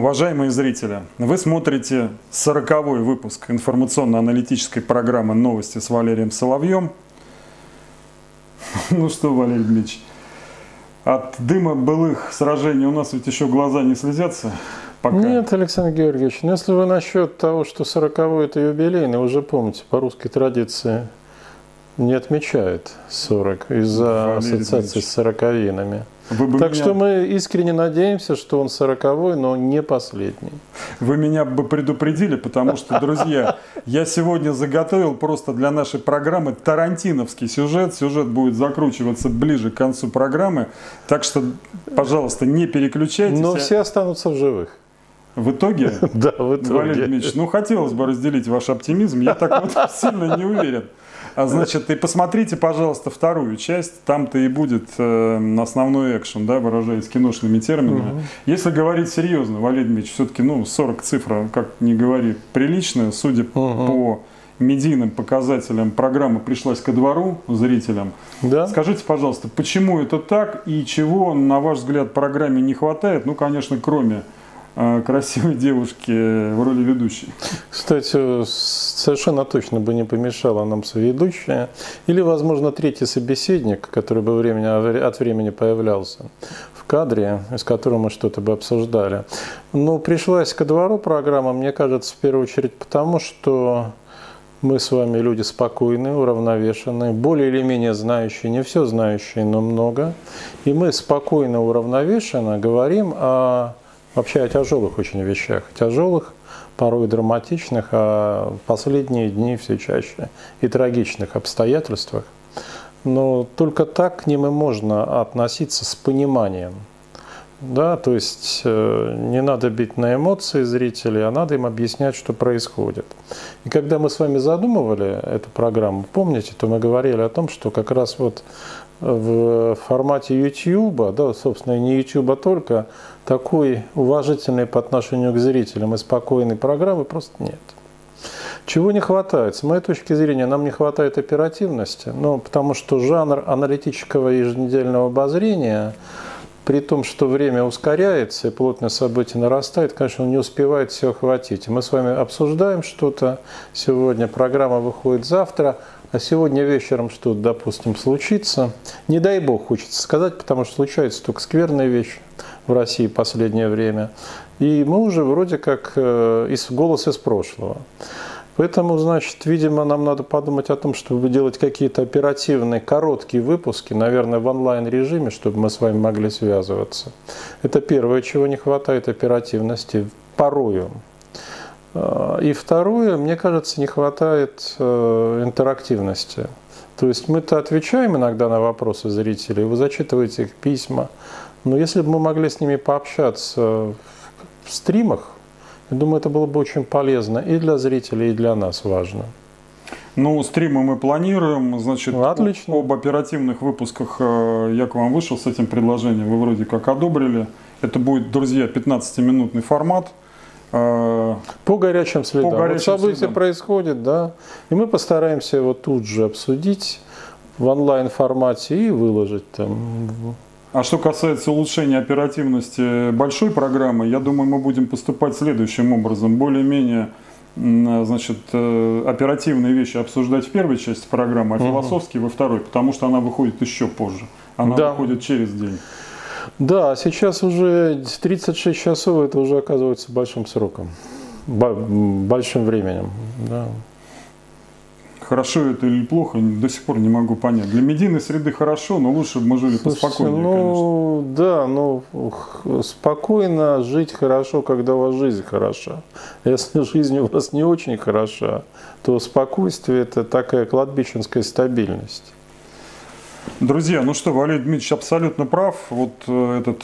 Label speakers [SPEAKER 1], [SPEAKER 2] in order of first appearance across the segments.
[SPEAKER 1] Уважаемые зрители, вы смотрите 40-й выпуск информационно-аналитической программы «Новости» с Валерием Соловьем. Ну что, Валерий Дмитриевич, от дыма былых сражений у нас ведь еще глаза не слезятся?
[SPEAKER 2] Пока. Нет, Александр Георгиевич, ну если вы насчет того, что 40-й это юбилейный, уже помните, по русской традиции не отмечает 40 из-за ассоциации с сороковинами. Вы бы так меня... что мы искренне надеемся, что он сороковой, но не последний.
[SPEAKER 1] Вы меня бы предупредили, потому что, друзья, я сегодня заготовил просто для нашей программы тарантиновский сюжет. Сюжет будет закручиваться ближе к концу программы. Так что, пожалуйста, не переключайтесь.
[SPEAKER 2] Но все останутся в живых.
[SPEAKER 1] В итоге?
[SPEAKER 2] Да, в итоге.
[SPEAKER 1] Валерий Дмитриевич, ну хотелось бы разделить ваш оптимизм. Я так вот сильно не уверен. А значит, и посмотрите, пожалуйста, вторую часть. Там-то и будет э, основной экшен, да, выражаясь киношными терминами. Угу. Если говорить серьезно, Валерий Дмитриевич, все-таки, ну, 40 цифра, как не говори, приличная, судя угу. по медийным показателям программа пришлась ко двору зрителям. Да. Скажите, пожалуйста, почему это так и чего, на ваш взгляд, программе не хватает? Ну, конечно, кроме красивой девушки в роли ведущей.
[SPEAKER 2] Кстати, совершенно точно бы не помешала нам соведущая. Или, возможно, третий собеседник, который бы времени, от времени появлялся в кадре, с которым мы что-то бы обсуждали. Но пришлась ко двору программа, мне кажется, в первую очередь потому, что мы с вами люди спокойные, уравновешенные, более или менее знающие, не все знающие, но много. И мы спокойно, уравновешенно говорим о Вообще о тяжелых очень вещах. Тяжелых, порой драматичных, а в последние дни все чаще и трагичных обстоятельствах. Но только так к ним и можно относиться с пониманием. Да, то есть э, не надо бить на эмоции зрителей, а надо им объяснять, что происходит. И когда мы с вами задумывали эту программу, помните, то мы говорили о том, что как раз вот в формате YouTube, да, собственно, не YouTube а только, такой уважительной по отношению к зрителям и спокойной программы просто нет. Чего не хватает? С моей точки зрения, нам не хватает оперативности, ну, потому что жанр аналитического еженедельного обозрения, при том, что время ускоряется и плотность событий нарастает, конечно, он не успевает все охватить. Мы с вами обсуждаем что-то сегодня, программа выходит завтра – а сегодня вечером что, допустим, случится, не дай бог хочется сказать, потому что случаются только скверные вещи в России в последнее время. И мы уже вроде как э, из голос из прошлого. Поэтому, значит, видимо, нам надо подумать о том, чтобы делать какие-то оперативные, короткие выпуски, наверное, в онлайн-режиме, чтобы мы с вами могли связываться. Это первое, чего не хватает оперативности порою. А, и второе, мне кажется, не хватает э, интерактивности. То есть мы-то отвечаем иногда на вопросы зрителей, вы зачитываете их письма, но если бы мы могли с ними пообщаться в стримах, я думаю, это было бы очень полезно и для зрителей, и для нас важно.
[SPEAKER 1] Ну, стримы мы планируем. Значит, Отлично. об оперативных выпусках э, я к вам вышел с этим предложением. Вы вроде как одобрили. Это будет, друзья, 15-минутный формат.
[SPEAKER 2] По горячим следам. По горячим вот событие следам. происходит, да. И мы постараемся его тут же обсудить в онлайн формате и выложить там.
[SPEAKER 1] А что касается улучшения оперативности большой программы, я думаю, мы будем поступать следующим образом. Более-менее значит, э, оперативные вещи обсуждать в первой части программы, а угу. философские во второй, потому что она выходит еще позже. Она да. выходит через день.
[SPEAKER 2] Да, сейчас уже 36 часов это уже оказывается большим сроком, большим временем. Да.
[SPEAKER 1] Хорошо это или плохо, до сих пор не могу понять. Для медийной среды хорошо, но лучше бы мы жили Слушайте, поспокойнее,
[SPEAKER 2] ну, конечно. Да, но спокойно жить хорошо, когда у вас жизнь хороша. Если жизнь у вас не очень хороша, то спокойствие – это такая кладбищенская стабильность.
[SPEAKER 1] Друзья, ну что, Валерий Дмитриевич абсолютно прав. Вот э, этот,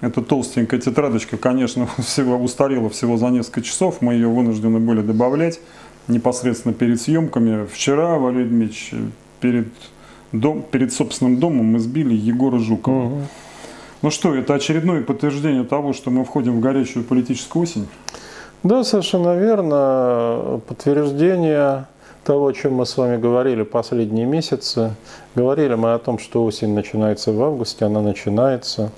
[SPEAKER 1] эта толстенькая тетрадочка, конечно, всего устарела всего за несколько часов. Мы ее вынуждены были добавлять непосредственно перед съемками. Вчера, Валерий Дмитриевич, перед, дом, перед собственным домом мы сбили Егора Жукова. Угу. Ну что, это очередное подтверждение того, что мы входим в горячую политическую осень?
[SPEAKER 2] Да, совершенно верно. Подтверждение того, о чем мы с вами говорили последние месяцы. Говорили мы о том, что осень начинается в августе, она начинается.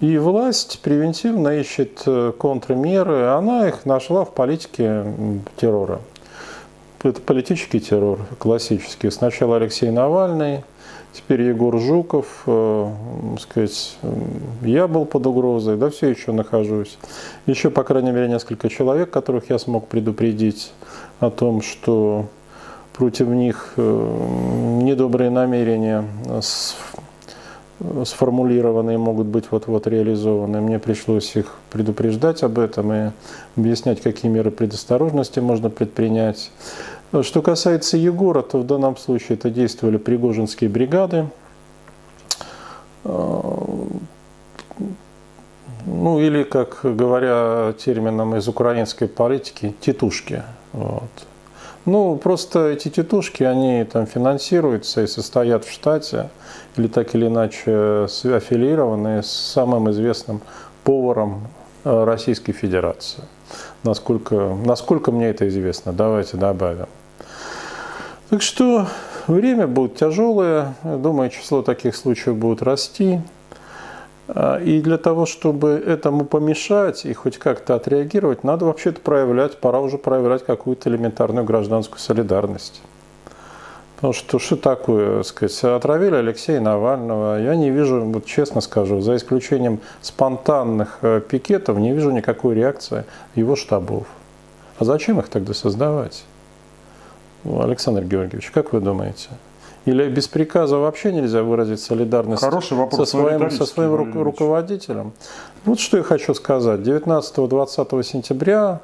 [SPEAKER 2] И власть превентивно ищет э, контрмеры. Она их нашла в политике террора. Это политический террор классический. Сначала Алексей Навальный, теперь Егор Жуков. Э, сказать, я был под угрозой, да все еще нахожусь. Еще, по крайней мере, несколько человек, которых я смог предупредить о том, что против них э, недобрые намерения сформулированные могут быть вот-вот реализованы. Мне пришлось их предупреждать об этом и объяснять, какие меры предосторожности можно предпринять. Что касается Егора, то в данном случае это действовали пригожинские бригады. Ну или, как говоря термином из украинской политики, титушки. Вот. Ну, просто эти тетушки, они там финансируются и состоят в штате, или так или иначе аффилированы с самым известным поваром э, Российской Федерации. Насколько, насколько мне это известно, давайте добавим. Так что время будет тяжелое, думаю, число таких случаев будет расти. А, и для того, чтобы этому помешать и хоть как-то отреагировать, надо вообще-то проявлять, пора уже проявлять какую-то элементарную гражданскую солидарность. Потому что что такое, сказать, отравили Алексея Навального, я не вижу, вот честно скажу, за исключением спонтанных э, пикетов, не вижу никакой реакции его штабов. А зачем их тогда создавать? Александр Георгиевич, как вы думаете? Или без приказа вообще нельзя выразить солидарность
[SPEAKER 1] Хороший вопрос,
[SPEAKER 2] со своим, со своим ру- руководителем? Вот что я хочу сказать. 19-20 сентября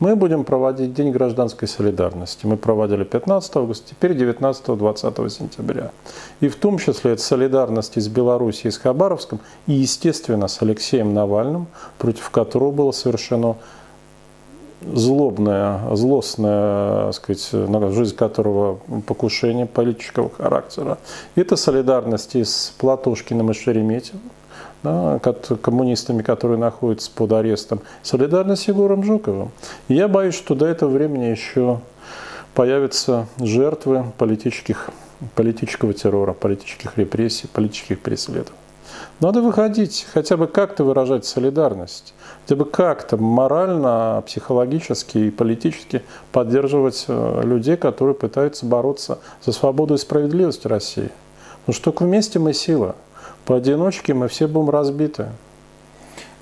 [SPEAKER 2] мы будем проводить День гражданской солидарности. Мы проводили 15 августа, теперь 19-20 сентября. И в том числе это солидарность с Белоруссией, с Хабаровском и, естественно, с Алексеем Навальным, против которого было совершено злобная, злостная, сказать, жизнь которого покушение политического характера. Это солидарность с Платошкиным и Шереметьевым, да, коммунистами, которые находятся под арестом, солидарность с Егором Жуковым. И я боюсь, что до этого времени еще появятся жертвы политических, политического террора, политических репрессий, политических преследований. Надо выходить, хотя бы как-то выражать солидарность, хотя бы как-то морально, психологически и политически поддерживать э, людей, которые пытаются бороться за свободу и справедливость России. Ну что только вместе мы сила. Поодиночке мы все будем разбиты.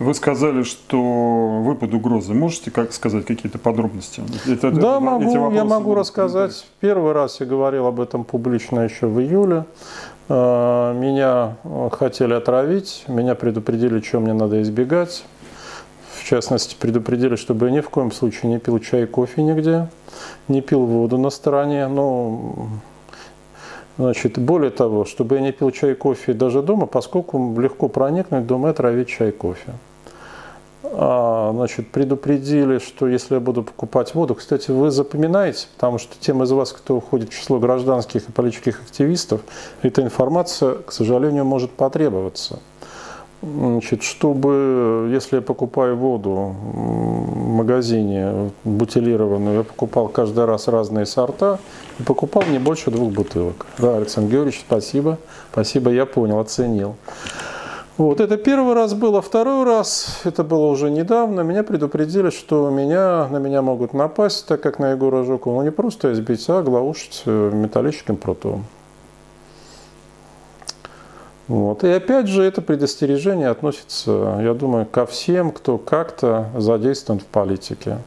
[SPEAKER 1] Вы сказали, что вы под угрозой. Можете как сказать какие-то подробности?
[SPEAKER 2] Это, да, это, могу, я могу рассказать. Первый раз я говорил об этом публично еще в июле. Э, меня э, хотели отравить, меня предупредили, что мне надо избегать. В частности, предупредили, чтобы я ни в коем случае не пил чай и кофе нигде, не пил воду на стороне. Ну, значит, более того, чтобы я не пил чай и кофе даже дома, поскольку легко проникнуть дома и отравить чай и кофе. А, значит, предупредили, что если я буду покупать воду, кстати, вы запоминаете, потому что тем из вас, кто входит в число гражданских и политических активистов, эта информация, к сожалению, может потребоваться. Значит, чтобы, если я покупаю воду в магазине бутилированную, я покупал каждый раз разные сорта и покупал не больше двух бутылок. Да, Александр Георгиевич, спасибо. Спасибо, я понял, оценил. Вот, это первый раз было. Второй раз, это было уже недавно, меня предупредили, что меня, на меня могут напасть, так как на Егора Жукова. Ну, не просто избить, а оглаушить э, металлическим прутом. Вот. И опять же, это предостережение относится, я думаю, ко всем, кто как-то задействован в политике.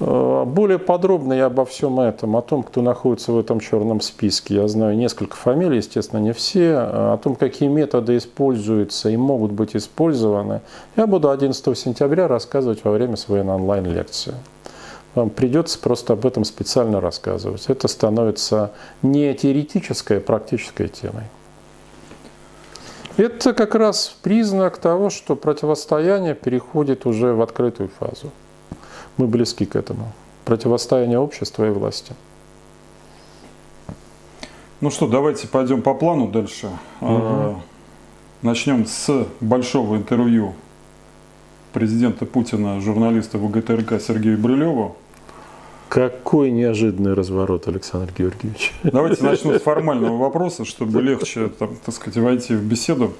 [SPEAKER 2] Э, более подробно я обо всем этом, о том, кто находится в этом черном списке. Я знаю несколько фамилий, естественно, не все. О том, какие методы используются и могут быть использованы, я буду 11 сентября рассказывать во время своей онлайн-лекции. Вам придется просто об этом специально рассказывать. Это становится не теоретической, а практической темой. Это как раз признак того, что противостояние переходит уже в открытую фазу мы близки к этому. Противостояние общества и власти.
[SPEAKER 1] Ну что, давайте пойдем по плану дальше. Угу. Начнем с большого интервью президента Путина журналиста ВГТРК Сергею Брилеву.
[SPEAKER 2] Какой неожиданный разворот, Александр Георгиевич.
[SPEAKER 1] Давайте начну с формального вопроса, чтобы легче, так, так сказать, войти в беседу.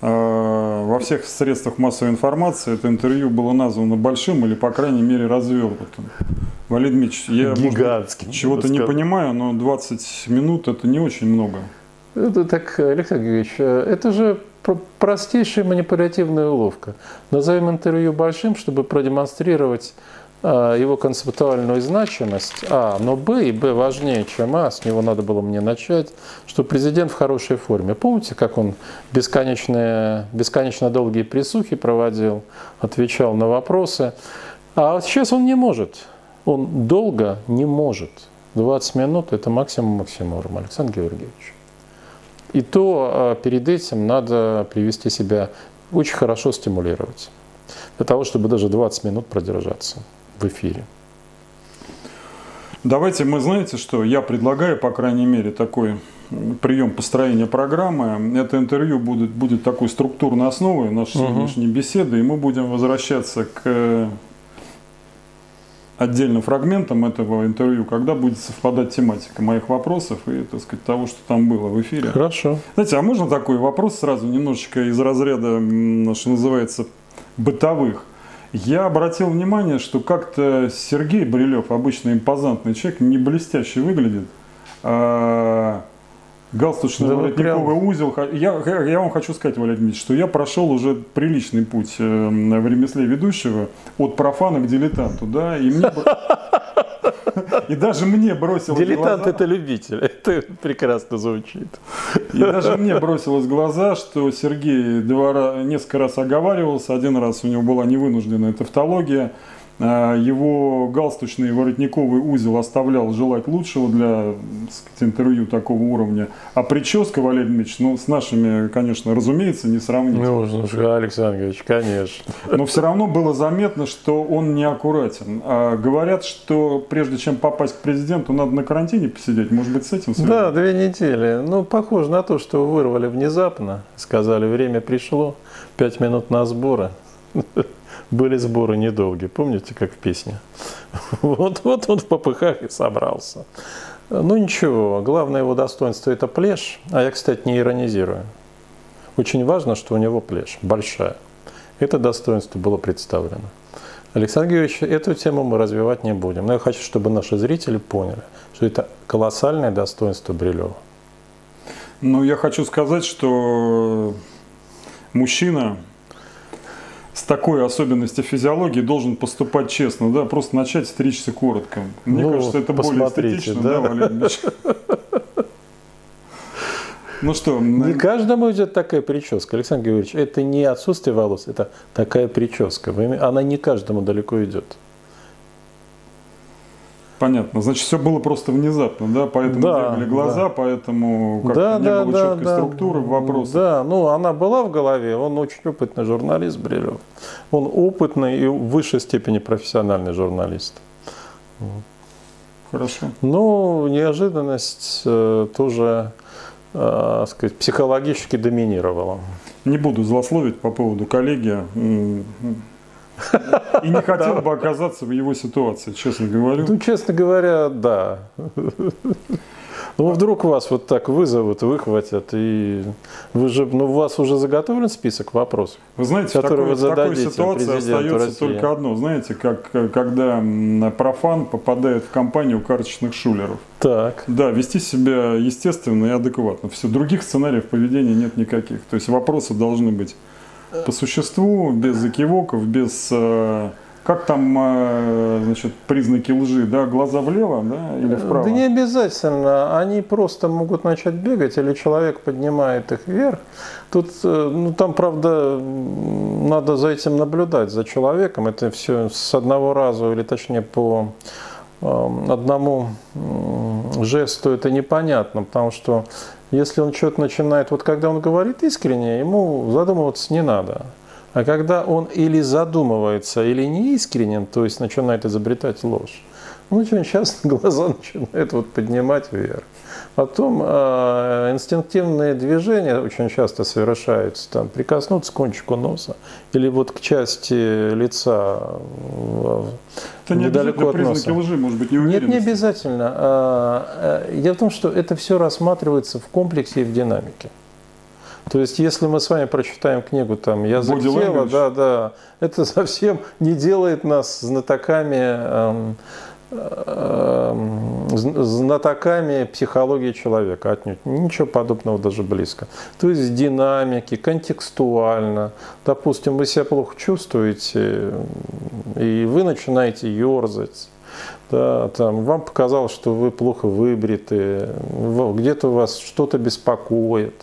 [SPEAKER 1] Э, во всех средствах массовой информации это интервью было названо большим или, по крайней мере, развернутым. Валерий Дмитриевич, я
[SPEAKER 2] Гигантским,
[SPEAKER 1] чего-то не понимаю, но 20 минут это не очень много.
[SPEAKER 2] Это так, Александр Георгиевич, э, это же простейшая манипулятивная уловка. Назовем интервью большим, чтобы продемонстрировать а, его концептуальную значимость, а, но б, и б важнее, чем а, с него надо было мне начать, что президент в хорошей форме. Помните, как он бесконечные, бесконечно долгие присухи проводил, отвечал на вопросы, а вот сейчас он не может, он долго не может. 20 минут – это максимум максимум, Александр Георгиевич. И то а, перед этим надо привести себя очень хорошо стимулировать, для того, чтобы даже 20 минут продержаться в эфире.
[SPEAKER 1] Давайте мы, знаете что, я предлагаю, по крайней мере, такой прием построения программы. Это интервью будет, будет такой структурной основой нашей угу. сегодняшней беседы, и мы будем возвращаться к отдельным фрагментам этого интервью, когда будет совпадать тематика моих вопросов и, так сказать, того, что там было в эфире.
[SPEAKER 2] Хорошо.
[SPEAKER 1] Знаете, а можно такой вопрос сразу немножечко из разряда, что называется, бытовых? Я обратил внимание, что как-то Сергей Брилев, обычно импозантный человек, не блестяще выглядит. А галстучный да воротниковый прям... узел. Я, я вам хочу сказать, Валерий Дмитриевич, что я прошел уже приличный путь э, в ремесле ведущего от профана к дилетанту. Да, и мне... И даже мне бросилось
[SPEAKER 2] Дилетант глаза... это любитель, это прекрасно звучит.
[SPEAKER 1] И даже мне бросилось в глаза, что Сергей два, несколько раз оговаривался, один раз у него была невынужденная тавтология, его галстучный воротниковый узел оставлял желать лучшего для сказать, интервью такого уровня. А прическа, Валерий Дмитриевич, ну, с нашими, конечно, разумеется, не сравнить.
[SPEAKER 2] Нужно же, Александр конечно.
[SPEAKER 1] Но все равно было заметно, что он неаккуратен. А говорят, что прежде чем попасть к президенту, надо на карантине посидеть. Может быть, с этим связано?
[SPEAKER 2] Да, две недели. Ну, похоже на то, что вырвали внезапно. Сказали, время пришло, пять минут на сборы были сборы недолгие, помните, как в песне? Вот, вот он в попыхах и собрался. Ну ничего, главное его достоинство это плешь, а я, кстати, не иронизирую. Очень важно, что у него плешь, большая. Это достоинство было представлено. Александр Георгиевич, эту тему мы развивать не будем. Но я хочу, чтобы наши зрители поняли, что это колоссальное достоинство Брилева.
[SPEAKER 1] Ну, я хочу сказать, что мужчина с такой особенностью физиологии должен поступать честно, да, просто начать стричься коротко. Мне ну, кажется, это более эстетично, да, да Валерий Ну что?
[SPEAKER 2] Не каждому идет такая прическа, Александр Георгиевич. Это не отсутствие волос, это такая прическа. Она не каждому далеко идет.
[SPEAKER 1] Понятно. Значит, все было просто внезапно, да? Поэтому да, бегали глаза, да. поэтому как да, не да, было да, четкой да, структуры вопроса.
[SPEAKER 2] Да, ну она была в голове. Он очень опытный журналист Брилев. Он опытный и в высшей степени профессиональный журналист.
[SPEAKER 1] Хорошо.
[SPEAKER 2] Ну, неожиданность э, тоже, э, сказать, психологически доминировала.
[SPEAKER 1] Не буду злословить по поводу коллеги. И не хотел бы оказаться в его ситуации, честно говорю.
[SPEAKER 2] Ну, честно говоря, да. Ну, вдруг вас вот так вызовут, выхватят, и вы же, ну, у вас уже заготовлен список вопросов,
[SPEAKER 1] Вы знаете, которые такой, вы зададите такой ситуации остается России. только одно. Знаете, как когда профан попадает в компанию карточных шулеров.
[SPEAKER 2] Так.
[SPEAKER 1] Да, вести себя естественно и адекватно. Все, других сценариев поведения нет никаких. То есть вопросы должны быть по существу, без закивоков, без э, как там, э, значит, признаки лжи, да, глаза влево, да, или вправо?
[SPEAKER 2] Да не обязательно, они просто могут начать бегать, или человек поднимает их вверх. Тут, э, ну, там, правда, надо за этим наблюдать, за человеком. Это все с одного раза, или точнее по одному жесту это непонятно, потому что если он что-то начинает, вот когда он говорит искренне, ему задумываться не надо. А когда он или задумывается, или не искренен, то есть начинает изобретать ложь, ну, очень часто глаза начинают вот поднимать вверх. Потом э, инстинктивные движения очень часто совершаются, там, прикоснуться к кончику носа или вот к части лица
[SPEAKER 1] это не недалеко от носа. лжи, может быть, не Нет,
[SPEAKER 2] не обязательно. А, э, дело в том, что это все рассматривается в комплексе и в динамике. То есть, если мы с вами прочитаем книгу там «Язык
[SPEAKER 1] Body
[SPEAKER 2] тела», да, да, это совсем не делает нас знатоками, эм, знатоками психологии человека отнюдь. Ничего подобного даже близко. То есть динамики, контекстуально. Допустим, вы себя плохо чувствуете, и вы начинаете ерзать. Да, там, вам показалось, что вы плохо выбриты, где-то вас что-то беспокоит.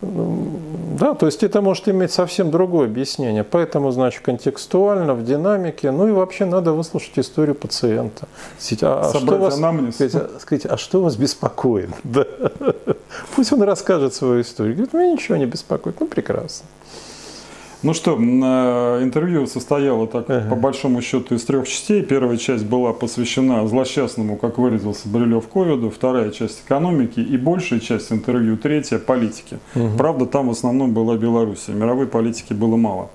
[SPEAKER 2] Да, то есть это может иметь совсем другое объяснение. Поэтому, значит, контекстуально, в динамике, ну и вообще надо выслушать историю пациента. А, а что вас, сказать, а- сказать, а что вас беспокоит? Да. Пусть он расскажет свою историю. Говорит, меня ничего не беспокоит. Ну, прекрасно.
[SPEAKER 1] Ну что, интервью состояло так,
[SPEAKER 2] Ага.
[SPEAKER 1] по большому счету из трех частей. Первая часть была посвящена злосчастному, как выразился Брилев, ковиду, вторая часть экономики и большая часть интервью, третья политики. Правда, там в основном была Белоруссия, мировой политики было мало.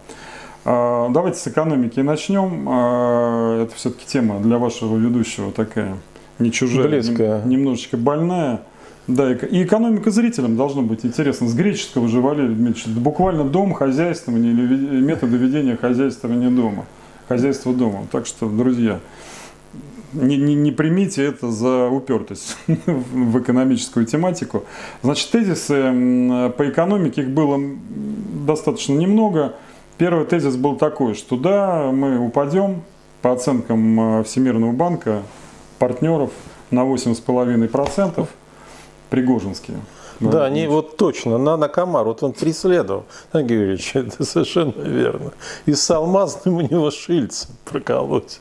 [SPEAKER 1] А, Давайте с экономики начнем. А, Это все-таки тема для вашего ведущего такая не чужая,
[SPEAKER 2] Близкая.
[SPEAKER 1] нем- немножечко больная. Да, и экономика зрителям должно быть интересно. С греческого же, Валерий Дмитриевич, буквально дом хозяйствования или методы ведения хозяйствования дома. Хозяйство дома. Так что, друзья, не, не, не примите это за упертость в экономическую тематику. Значит, тезисы по экономике их было достаточно немного. Первый тезис был такой, что да, мы упадем по оценкам э, Всемирного банка партнеров на 8,5%. Пригожинские.
[SPEAKER 2] Да, они вот точно, на, на комар, вот он преследовал, Георгий Юрьевич, это совершенно верно. И с алмазным у него шильцем проколоть.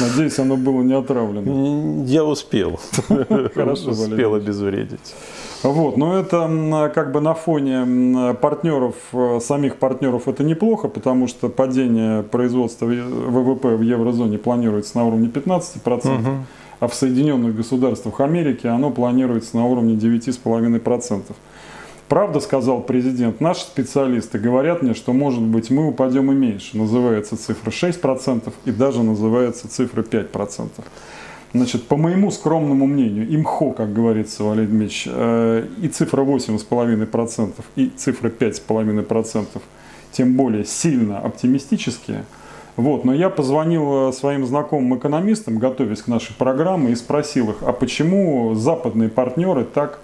[SPEAKER 1] Надеюсь, оно было не отравлено.
[SPEAKER 2] Я успел.
[SPEAKER 1] Хорошо,
[SPEAKER 2] Успел обезвредить.
[SPEAKER 1] Вот, но это как бы на фоне партнеров, э, самих партнеров это неплохо, потому что падение производства ВВП в еврозоне планируется на уровне 15%, а в Соединенных Государствах Америки оно планируется на уровне 9,5%. Правда, сказал президент, наши специалисты говорят мне, что может быть мы упадем и меньше. Называется цифра 6% и даже называется цифра 5%. Значит, по моему скромному мнению, имхо, как говорится, Валерий Дмитриевич, э, и цифра 8,5%, и цифра 5,5%, тем более сильно оптимистические. Вот, но я позвонил э, своим знакомым экономистам, готовясь к нашей программе, и спросил их, а почему западные партнеры так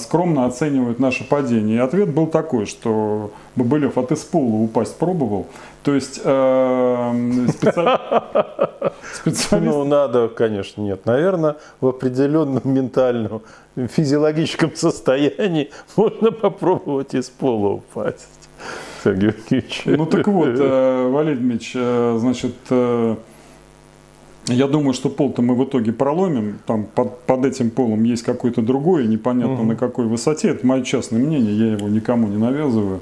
[SPEAKER 1] скромно оценивают наше падение. И ответ был такой, что Бабылев, а ты с пола упасть пробовал? То есть э, специалисты...
[SPEAKER 2] Ну, надо, конечно, нет. Наверное, в определенном ментальном, физиологическом состоянии можно попробовать из пола упасть. Сергей Георгиевич.
[SPEAKER 1] Ну так вот, э, Валерий Дмитриевич, э, значит, э, я думаю, что пол-то мы в итоге проломим. Там под, под этим полом есть какое-то другое, непонятно на какой высоте. Это мое частное мнение, я его никому не навязываю.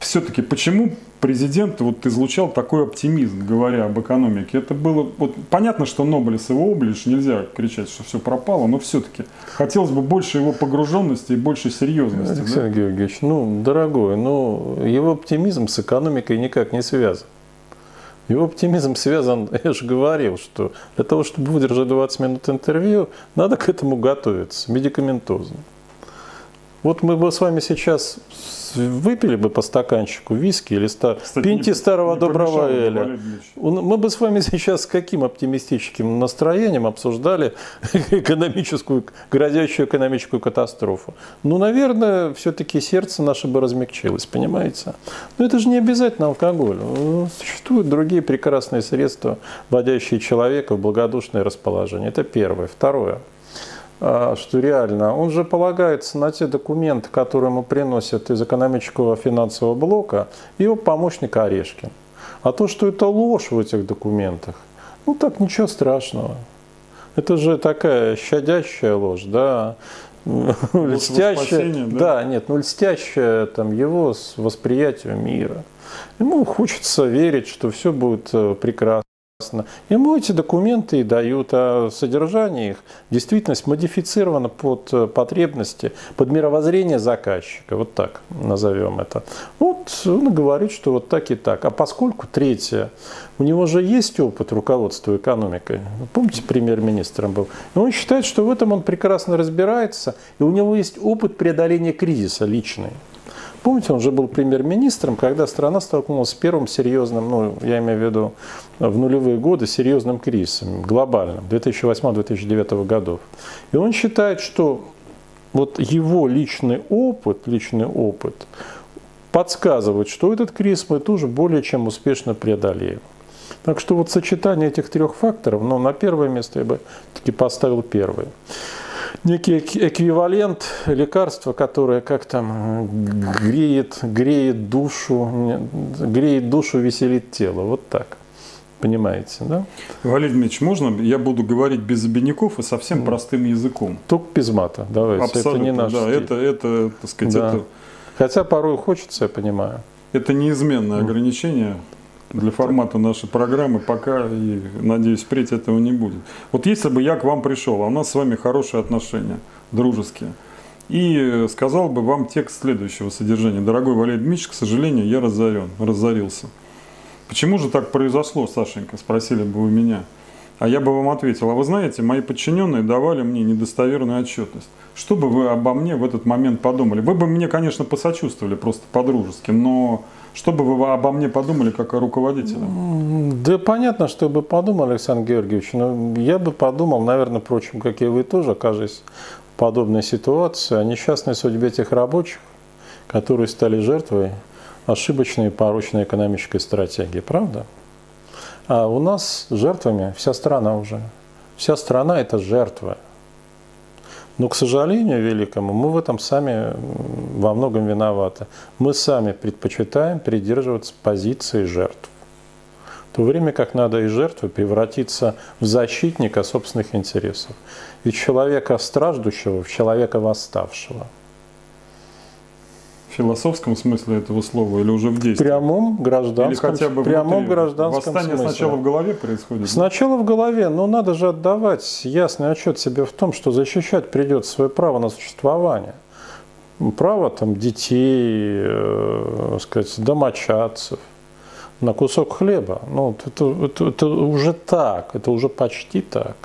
[SPEAKER 1] Все-таки почему президент вот излучал такой оптимизм, говоря об экономике? Это было вот понятно, что Нобелес его облишь, нельзя кричать, что все пропало, но все-таки хотелось бы больше его погруженности и больше серьезности. да?
[SPEAKER 2] Александр Георгиевич, ну, дорогой, ну, его оптимизм с экономикой никак не связан. Его оптимизм связан, я же говорил, что для того, чтобы выдержать 20 минут интервью, надо к этому готовиться, медикаментозно. Вот мы бы с вами сейчас выпили бы по стаканчику виски или ста...
[SPEAKER 1] Кстати,
[SPEAKER 2] пинти
[SPEAKER 1] не-
[SPEAKER 2] старого
[SPEAKER 1] не
[SPEAKER 2] доброго эля. Мы бы с вами сейчас с каким оптимистическим настроением обсуждали экономическую, грозящую экономическую катастрофу. Ну, наверное, все-таки сердце наше бы размягчилось, понимаете? Но это же не обязательно алкоголь. Ну, Существуют другие прекрасные средства, вводящие человека в благодушное расположение. Это первое. Второе что реально, он же полагается на те документы, которые ему приносят из экономического финансового блока его помощник Орешкин. А то, что это ложь в этих документах, ну так ничего страшного. Это же такая щадящая ложь, да, льстящая,
[SPEAKER 1] да?
[SPEAKER 2] да, нет, ну льстящая там его с восприятием мира. Ему хочется верить, что все будет э, прекрасно. Ему эти документы дают, а содержание их в действительности модифицировано под э, потребности, под мировоззрение заказчика. Вот так назовем это. Вот он говорит, что вот так и так. А поскольку третье, у него же есть опыт руководства экономикой. Помните, премьер-министром был? И он считает, что в этом он прекрасно разбирается, и у него есть опыт преодоления кризиса личный. Помните, он же был премьер-министром, когда страна столкнулась с первым серьезным, ну, я имею в виду в нулевые годы, серьезным кризисом, глобальным, 2008-2009 годов. И он считает, что вот его личный опыт, личный опыт подсказывает, что этот кризис мы тоже более чем успешно преодолеем. Так что вот сочетание этих трех факторов, но ну, на первое место я бы таки поставил первое некий эквивалент лекарства, которое как там греет, греет душу, греет душу, веселит тело. Вот так. Понимаете, да?
[SPEAKER 1] Валерий Дмитриевич, можно я буду говорить без обиняков и совсем mm. простым языком?
[SPEAKER 2] Только без мата, давайте.
[SPEAKER 1] Абсолютно,
[SPEAKER 2] это не наш
[SPEAKER 1] да,
[SPEAKER 2] стиль.
[SPEAKER 1] это, это, так сказать, да. это...
[SPEAKER 2] Хотя порой хочется, я понимаю.
[SPEAKER 1] Это неизменное mm. ограничение для формата нашей программы пока, и, надеюсь, впредь этого не будет. Вот если бы я к вам пришел, а у нас с вами хорошие отношения, дружеские, и сказал бы вам текст следующего содержания. Дорогой Валерий Дмитриевич, к сожалению, я разорен, разорился. Почему же так произошло, Сашенька, спросили бы вы меня. А я бы вам ответил, а вы знаете, мои подчиненные давали мне недостоверную отчетность. Что бы вы обо мне в этот момент подумали? Вы бы мне, конечно, посочувствовали просто по-дружески, но что бы вы обо мне подумали, как о руководителе?
[SPEAKER 2] Да понятно, что бы подумал, Александр Георгиевич. Но я бы подумал, наверное, впрочем, как и вы тоже, окажись в подобной ситуации, о несчастной судьбе тех рабочих, которые стали жертвой ошибочной и порочной экономической стратегии. Правда? А у нас жертвами вся страна уже. Вся страна – это жертва. Но, к сожалению великому, мы в этом сами во многом виноваты. Мы сами предпочитаем придерживаться позиции жертв. В то время как надо из жертвы превратиться в защитника собственных интересов. И человека страждущего в человека восставшего –
[SPEAKER 1] философском смысле этого слова или уже в действии?
[SPEAKER 2] В прямом гражданском, или хотя бы прямом гражданском
[SPEAKER 1] Восстание
[SPEAKER 2] смысле.
[SPEAKER 1] сначала в голове происходит?
[SPEAKER 2] Сначала в голове, но надо же отдавать ясный отчет себе в том, что защищать придется свое право на существование. Право там, детей, э, сказать, домочадцев на кусок хлеба. Ну, это, это, это уже так, это уже почти так.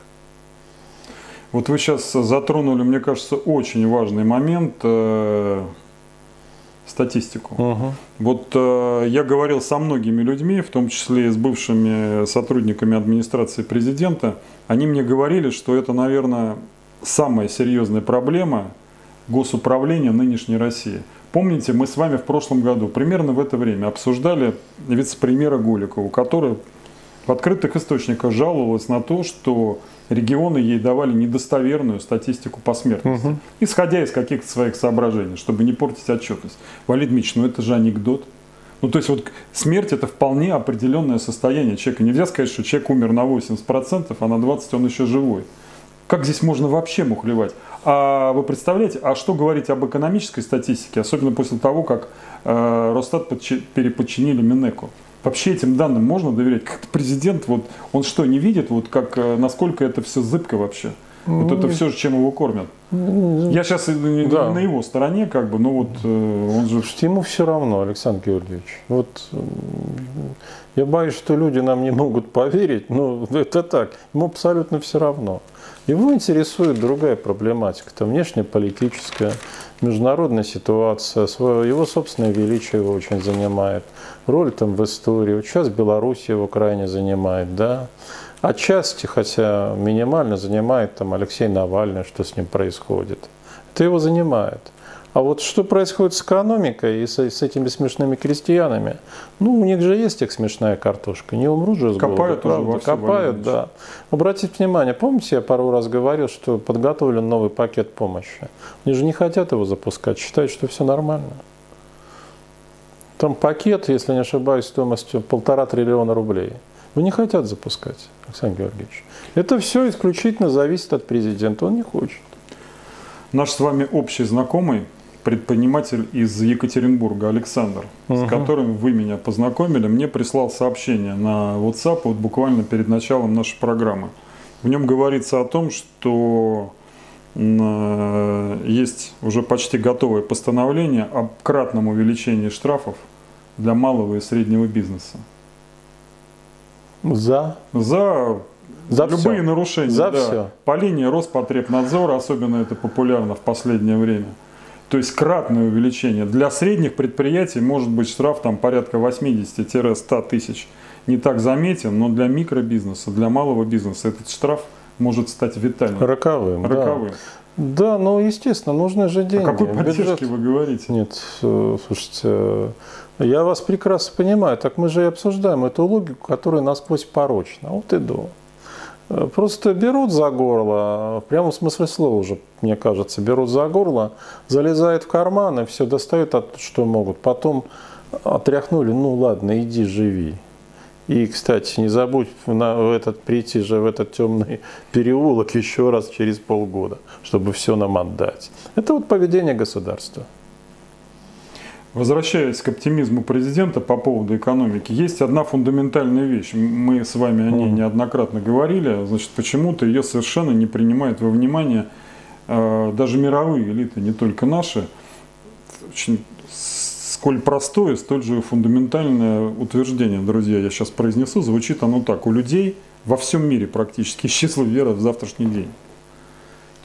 [SPEAKER 1] Вот вы сейчас затронули, мне кажется, очень важный момент э, статистику. Угу. Вот э, я говорил со многими людьми, в том числе и с бывшими сотрудниками администрации президента. Они мне говорили, что это, наверное, самая серьезная проблема госуправления нынешней России. Помните, мы с вами в прошлом году примерно в это время обсуждали вице-премьера Голикову, который в открытых источниках жаловалась на то, что регионы ей давали недостоверную статистику по смертности, угу. исходя из каких-то своих соображений, чтобы не портить отчетность. Валид Мич, ну это же анекдот. Ну, то есть вот смерть это вполне определенное состояние человека. Нельзя сказать, что человек умер на 80%, а на 20% он еще живой. Как здесь можно вообще мухлевать? А вы представляете, а что говорить об экономической статистике, особенно после того, как э, Росстат переподчинили Минеку? Вообще этим данным можно доверять? Как президент, вот, он что, не видит, вот как, э, насколько это все зыбко вообще? Вот это все, чем его кормят. Я сейчас да. на его стороне, как бы, но вот э, он же...
[SPEAKER 2] Ему все равно, Александр Георгиевич. Вот я боюсь, что люди нам не могут поверить, но это так. Ему абсолютно все равно. Его интересует другая проблематика, это внешнеполитическая, международная ситуация, его собственное величие его очень занимает, роль там в истории. Вот сейчас Беларусь его крайне занимает, да. Отчасти, хотя минимально занимает там Алексей Навальный, что с ним происходит. Это его занимает. А вот что происходит с экономикой и с, с этими смешными крестьянами? Ну, у них же есть их смешная картошка. Не умрут же с
[SPEAKER 1] Копают голода, правда?
[SPEAKER 2] Копают, да. Обратите внимание, помните, я пару раз говорил, что подготовлен новый пакет помощи. Они же не хотят его запускать, считают, что все нормально. Там пакет, если не ошибаюсь, стоимостью полтора триллиона рублей. Вы не хотят запускать, Александр Георгиевич. Это все исключительно зависит от президента. Он не хочет.
[SPEAKER 1] Наш с вами общий знакомый предприниматель из Екатеринбурга, Александр, угу. с которым вы меня познакомили, мне прислал сообщение на WhatsApp вот буквально перед началом нашей программы. В нем говорится о том, что э, есть уже почти готовое постановление о кратном увеличении штрафов для малого и среднего бизнеса.
[SPEAKER 2] За?
[SPEAKER 1] За за любые все. нарушения.
[SPEAKER 2] За
[SPEAKER 1] да.
[SPEAKER 2] все.
[SPEAKER 1] По линии Роспотребнадзора, особенно это популярно в последнее время. То есть кратное увеличение. Для средних предприятий может быть штраф там порядка 80-100 тысяч. Не так заметен, но для микробизнеса, для малого бизнеса этот штраф может стать витальным.
[SPEAKER 2] Роковым.
[SPEAKER 1] Роковым.
[SPEAKER 2] Да. да, ну естественно, нужны же деньги.
[SPEAKER 1] О какой поддержке Бюджет... вы говорите?
[SPEAKER 2] Нет, э, слушайте, э, я вас прекрасно понимаю. Так мы же и обсуждаем эту логику, которая насквозь порочна. Вот и до. Просто берут за горло, в смысле слова уже, мне кажется, берут за горло, залезают в карман и все достают, от, что могут. Потом отряхнули, ну ладно, иди живи. И, кстати, не забудь на, в этот, прийти же в этот темный переулок еще раз через полгода, чтобы все нам отдать. Это вот поведение государства.
[SPEAKER 1] Возвращаясь к оптимизму президента по поводу экономики, есть одна фундаментальная вещь. Мы с вами о ней неоднократно говорили. Значит, почему-то ее совершенно не принимают во внимание э, даже мировые элиты, не только наши. Очень сколь простое, столь же фундаментальное утверждение, друзья, я сейчас произнесу, звучит оно так. У людей во всем мире практически исчезла вера в завтрашний день.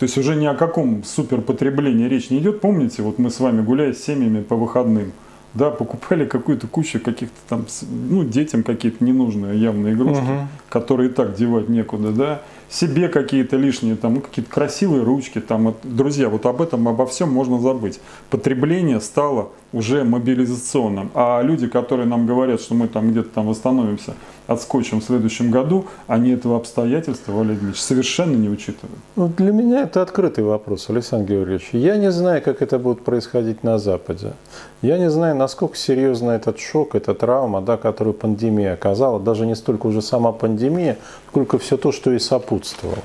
[SPEAKER 1] То есть уже ни о каком суперпотреблении речь не идет. Помните, вот мы с вами гуляя с семьями по выходным, да, покупали какую-то кучу каких-то там, ну, детям какие-то ненужные явные игрушки, угу. которые и так девать некуда, да, себе какие-то лишние, там, ну, какие-то красивые ручки, там, друзья, вот об этом, обо всем можно забыть. Потребление стало уже мобилизационным, а люди, которые нам говорят, что мы там где-то там восстановимся, отскочим в следующем году, они этого обстоятельства, Валерий Ильич, совершенно не учитывают.
[SPEAKER 2] Ну, для меня это открытый вопрос, Александр Георгиевич. Я не знаю, как это будет происходить на Западе. Я не знаю, насколько серьезно этот шок, эта травма, да, которую пандемия оказала, даже не столько уже сама пандемия, сколько все то, что и сопутствовало.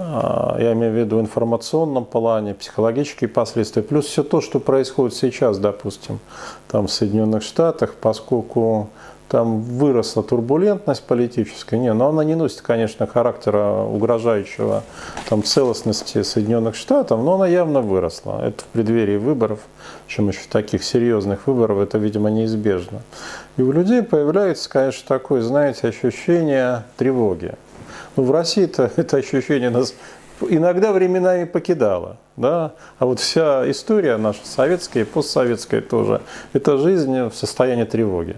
[SPEAKER 2] А, я имею в виду в информационном плане, психологические последствия, плюс все то, что происходит сейчас, допустим, там в Соединенных Штатах, поскольку там выросла турбулентность политическая, не, но она не носит, конечно, характера угрожающего там, целостности Соединенных Штатов, но она явно выросла. Это в преддверии выборов, чем еще таких серьезных выборов, это, видимо, неизбежно. И у людей появляется, конечно, такое, знаете, ощущение тревоги. Ну, в России-то это ощущение нас иногда временами покидало. Да? А вот вся история наша, советская и постсоветская тоже, это жизнь в состоянии тревоги.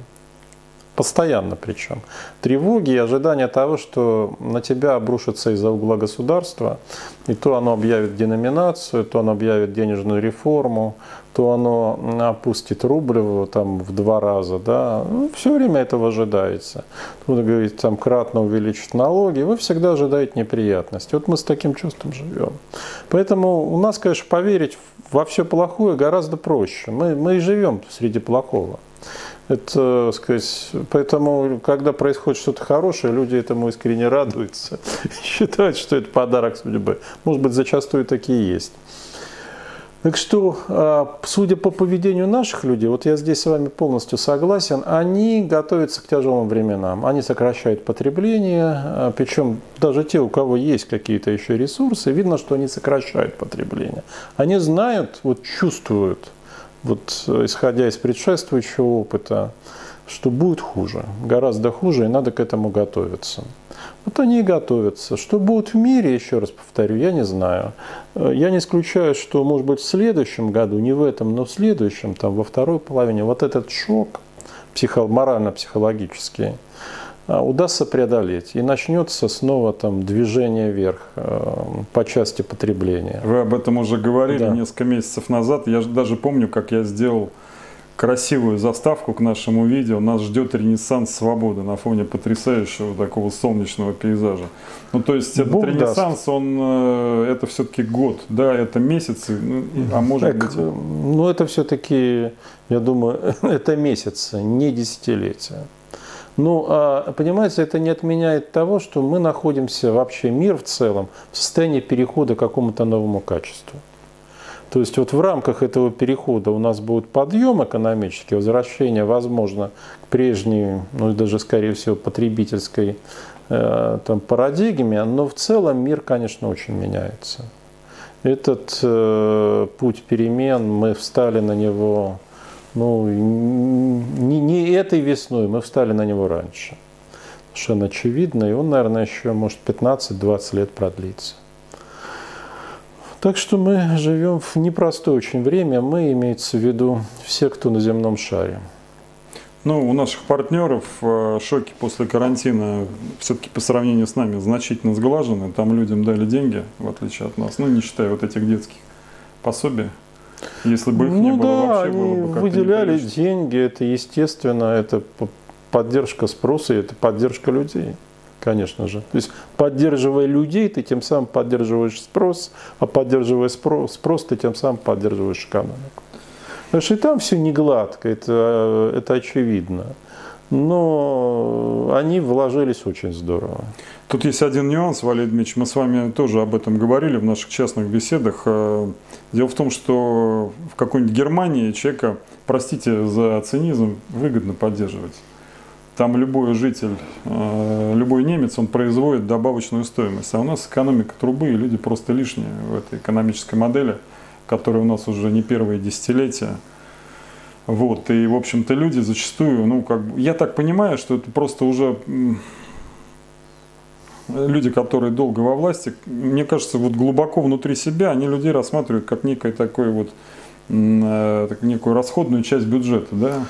[SPEAKER 2] Постоянно причем. Тревоги и ожидания того, что на тебя обрушится из-за угла государства, и то оно объявит деноминацию, то оно объявит денежную реформу, то оно опустит рубль там, в два раза. Да? Ну, все время этого ожидается. Тут говорит, там кратно увеличить налоги, вы всегда ожидаете неприятности. Вот мы с таким чувством живем. Поэтому у нас, конечно, поверить во все плохое гораздо проще. Мы, мы и живем среди плохого. Это, сказать, поэтому, когда происходит что-то хорошее, люди этому искренне радуются, считают, что это подарок судьбы. Может быть, зачастую такие есть. Так что, а, судя по поведению наших людей, вот я здесь с вами полностью согласен, они готовятся к тяжелым временам. Они сокращают потребление, а, причем даже те, у кого есть какие-то еще ресурсы, видно, что они сокращают потребление. Они знают, вот чувствуют, вот исходя из предшествующего опыта, что будет хуже, гораздо хуже, и надо к этому готовиться. Вот они и готовятся. Что будет в мире, еще раз повторю, я не знаю. Я не исключаю, что, может быть, в следующем году, не в этом, но в следующем, там, во второй половине, вот этот шок психо- морально-психологический, а, удастся преодолеть. И начнется снова там движение вверх э, по части потребления.
[SPEAKER 1] Вы об этом уже говорили да. несколько месяцев назад. Я даже помню, как я сделал красивую заставку к нашему видео. Нас ждет ренессанс свободы на фоне потрясающего такого солнечного пейзажа. Ну, то есть этот Бог ренессанс, даст. он, э, это все-таки год, да, это месяцы, ну, а может так, быть...
[SPEAKER 2] Ну, это все-таки, я думаю, это месяцы, не десятилетия. Ну, а, понимаете, это не отменяет того, что мы находимся вообще, мир в целом, в состоянии перехода к какому-то новому качеству. То есть вот в рамках этого перехода у нас будет подъем экономический, возвращение, возможно, к прежней, ну даже скорее всего потребительской э, там, парадигме, но в целом мир, конечно, очень меняется. Этот э, путь перемен, мы встали на него, ну, не, не этой весной, мы встали на него раньше. Совершенно очевидно, и он, наверное, еще, может, 15-20 лет продлится. Так что мы живем в непростое очень время, мы, имеется в виду все, кто на земном шаре.
[SPEAKER 1] Ну, у наших партнеров э, шоки после карантина все-таки по сравнению с нами значительно сглажены. Там людям дали деньги, в отличие от нас. Ну, не считая вот этих детских пособий. Если бы их
[SPEAKER 2] ну,
[SPEAKER 1] не было,
[SPEAKER 2] да,
[SPEAKER 1] вообще
[SPEAKER 2] они
[SPEAKER 1] было бы
[SPEAKER 2] выделяли деньги, это естественно, это поддержка спроса, это поддержка людей, конечно же. То есть поддерживая людей, ты тем самым поддерживаешь спрос, а поддерживая спро- спрос, ты тем самым поддерживаешь экономику. Потому что и там все не гладко, это, это очевидно. Но они вложились очень здорово.
[SPEAKER 1] Тут есть один нюанс, Валерий Дмитриевич, мы с вами тоже об этом говорили в наших частных беседах. Э, Дело в том, что в какой-нибудь Германии человека, простите за цинизм, выгодно поддерживать. Там любой житель, э, любой немец, он производит добавочную стоимость. А у нас экономика трубы, и люди просто лишние в этой экономической модели, которая у нас уже не первые десятилетия. Вот, и, в общем-то, люди зачастую, ну, как бы, я так понимаю, что это просто уже люди, которые долго во власти, мне кажется, вот глубоко внутри себя они людей рассматривают как некое такое вот э, некую расходную часть бюджета, да?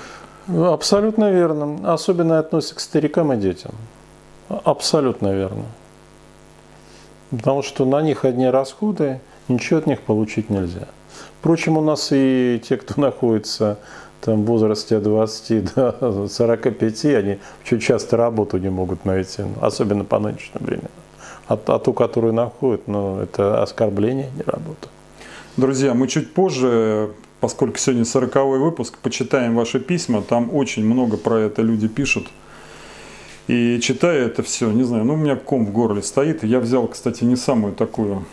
[SPEAKER 2] Ну, Абсолютно верно. Особенно относится к старикам и детям. Абсолютно верно. Потому что на них одни расходы, ничего от них получить нельзя. Впрочем, у нас и те, кто находится там, в возрасте от 20 до 45, они очень часто работу не могут найти, особенно по нынешнему времени. А, а ту, которую находят, ну, это оскорбление, не работа.
[SPEAKER 1] Друзья, мы чуть позже, поскольку сегодня 40 выпуск, почитаем ваши письма. Там очень много про это люди пишут. И читая это все, не знаю, ну у меня ком в горле стоит. Я взял, кстати, не самую такую,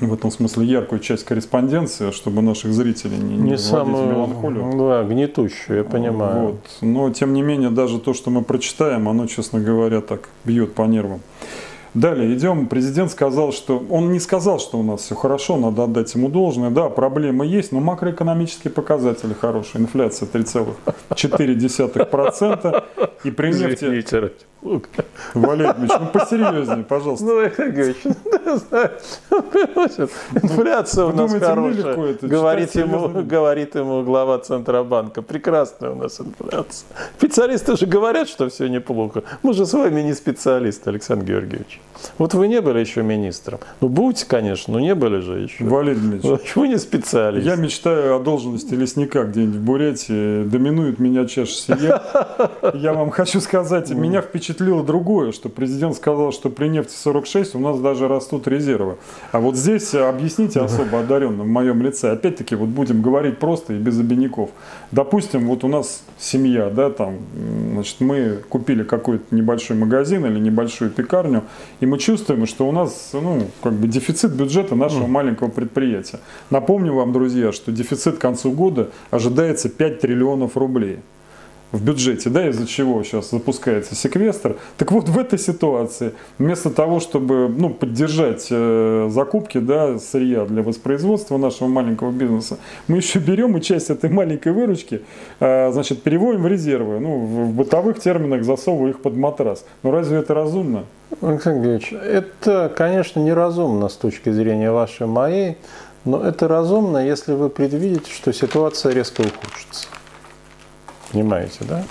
[SPEAKER 1] в этом смысле, яркую часть корреспонденции, чтобы наших зрителей не, не,
[SPEAKER 2] Не самую,
[SPEAKER 1] меланхолию.
[SPEAKER 2] да, гнетущую, я понимаю.
[SPEAKER 1] Вот. Но, тем не менее, даже то, что мы прочитаем, оно, честно говоря, так бьет по нервам. Далее идем. Президент сказал, что он не сказал, что у нас все хорошо, надо отдать ему должное. Да, проблемы есть, но макроэкономические показатели хорошие. Инфляция 3,4%. И при нефти... Валерий Дмитриевич, ну посерьезнее, пожалуйста.
[SPEAKER 2] Ну, Георгиевич, ну, знаю, приносит. инфляция у
[SPEAKER 1] Вы
[SPEAKER 2] нас хорошая. Говорит ему, говорит ему глава Центробанка. Прекрасная у нас инфляция. Специалисты же говорят, что все неплохо. Мы же с вами не специалисты, Александр Георгиевич. Вот вы не были еще министром. Ну, будьте, конечно, но не были же еще.
[SPEAKER 1] Валерий Дмитриевич,
[SPEAKER 2] Почему не специалист?
[SPEAKER 1] я мечтаю о должности лесника где-нибудь в Бурятии. Доминует меня чешется. Я, я вам хочу сказать, меня впечатлило другое, что президент сказал, что при нефти 46 у нас даже растут резервы. А вот здесь объясните особо одаренным в моем лице. Опять-таки, вот будем говорить просто и без обиняков. Допустим, вот у нас семья, да, там, значит, мы купили какой-то небольшой магазин или небольшую пекарню, и мы чувствуем, что у нас, ну, как бы дефицит бюджета нашего маленького предприятия. Напомню вам, друзья, что дефицит к концу года ожидается 5 триллионов рублей в бюджете, да, из-за чего сейчас запускается секвестр. Так вот, в этой ситуации, вместо того, чтобы ну, поддержать э, закупки да, сырья для воспроизводства нашего маленького бизнеса, мы еще берем и часть этой маленькой выручки э, значит, переводим в резервы, ну, в, в бытовых терминах засовывая их под матрас. Ну, разве это разумно?
[SPEAKER 2] Александр Георгиевич, это, конечно, неразумно с точки зрения вашей моей, но это разумно, если вы предвидите, что ситуация резко ухудшится. Понимаете, да?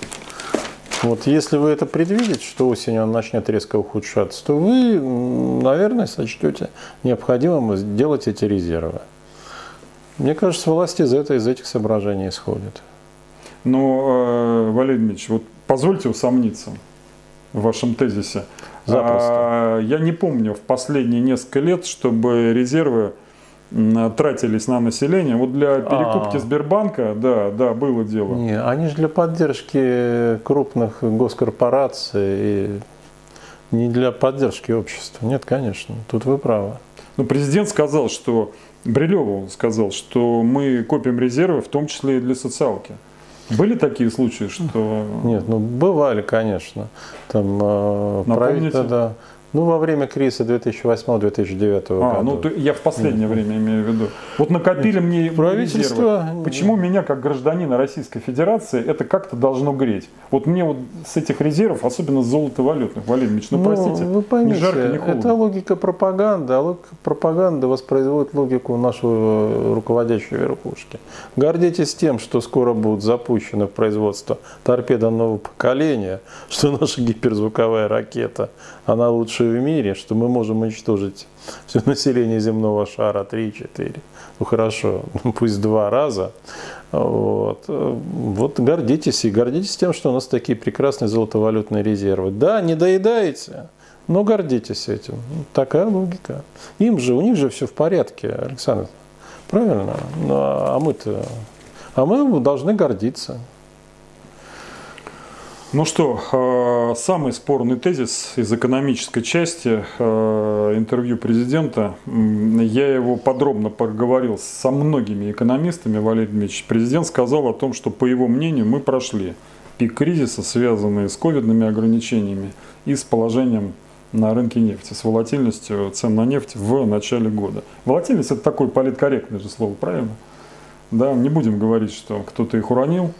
[SPEAKER 2] Вот если вы это предвидите, что осенью он начнет резко ухудшаться, то вы, наверное, сочтете необходимым сделать эти резервы. Мне кажется, власти из, этого, из этих соображений исходят.
[SPEAKER 1] Но, э, Валерий Дмитриевич, вот позвольте усомниться в вашем тезисе.
[SPEAKER 2] Запросто.
[SPEAKER 1] А, я не помню в последние несколько лет, чтобы резервы тратились на население. Вот для перекупки
[SPEAKER 2] А.
[SPEAKER 1] Сбербанка, да, да, было дело.
[SPEAKER 2] Не, они же для поддержки крупных госкорпораций и не для поддержки общества. Нет, конечно, тут вы правы.
[SPEAKER 1] Но президент сказал, что Брилеву сказал, что мы копим резервы, в том числе и для социалки. Были такие случаи, что...
[SPEAKER 2] Нет, ну бывали, конечно. Там э, правительство, да, ну, во время кризиса 2008-2009 а, года.
[SPEAKER 1] ну я в последнее Нет. время имею в виду. Вот накопили Нет. мне правительство. Резервы. Почему меня, как гражданина Российской Федерации, это как-то должно греть? Вот мне вот с этих резервов, особенно с золотовалютных, Валерий Ильич, ну, ну простите,
[SPEAKER 2] вы поймите, ни жарко, ни холодно. Это логика пропаганды, а логика пропаганды воспроизводит логику нашего руководящей верхушки. Гордитесь тем, что скоро будут запущены в производство торпеды нового поколения, что наша гиперзвуковая ракета, она лучшие в мире, что мы можем уничтожить все население земного шара 3-4. Ну хорошо, ну, пусть два раза. Вот. вот гордитесь и гордитесь тем, что у нас такие прекрасные золотовалютные резервы. Да, не доедаете, но гордитесь этим. Такая логика. Им же, у них же все в порядке, Александр. Правильно? Ну, а мы-то, а мы должны гордиться.
[SPEAKER 1] Ну что, э, самый спорный тезис из экономической части э, интервью президента, я его подробно поговорил со многими экономистами, Валерий Дмитриевич. Президент сказал о том, что, по его мнению, мы прошли пик кризиса, связанный с ковидными ограничениями и с положением на рынке нефти, с волатильностью цен на нефть в начале года. Волатильность – это такое политкорректное же слово, правильно? Да, не будем говорить, что кто-то их уронил,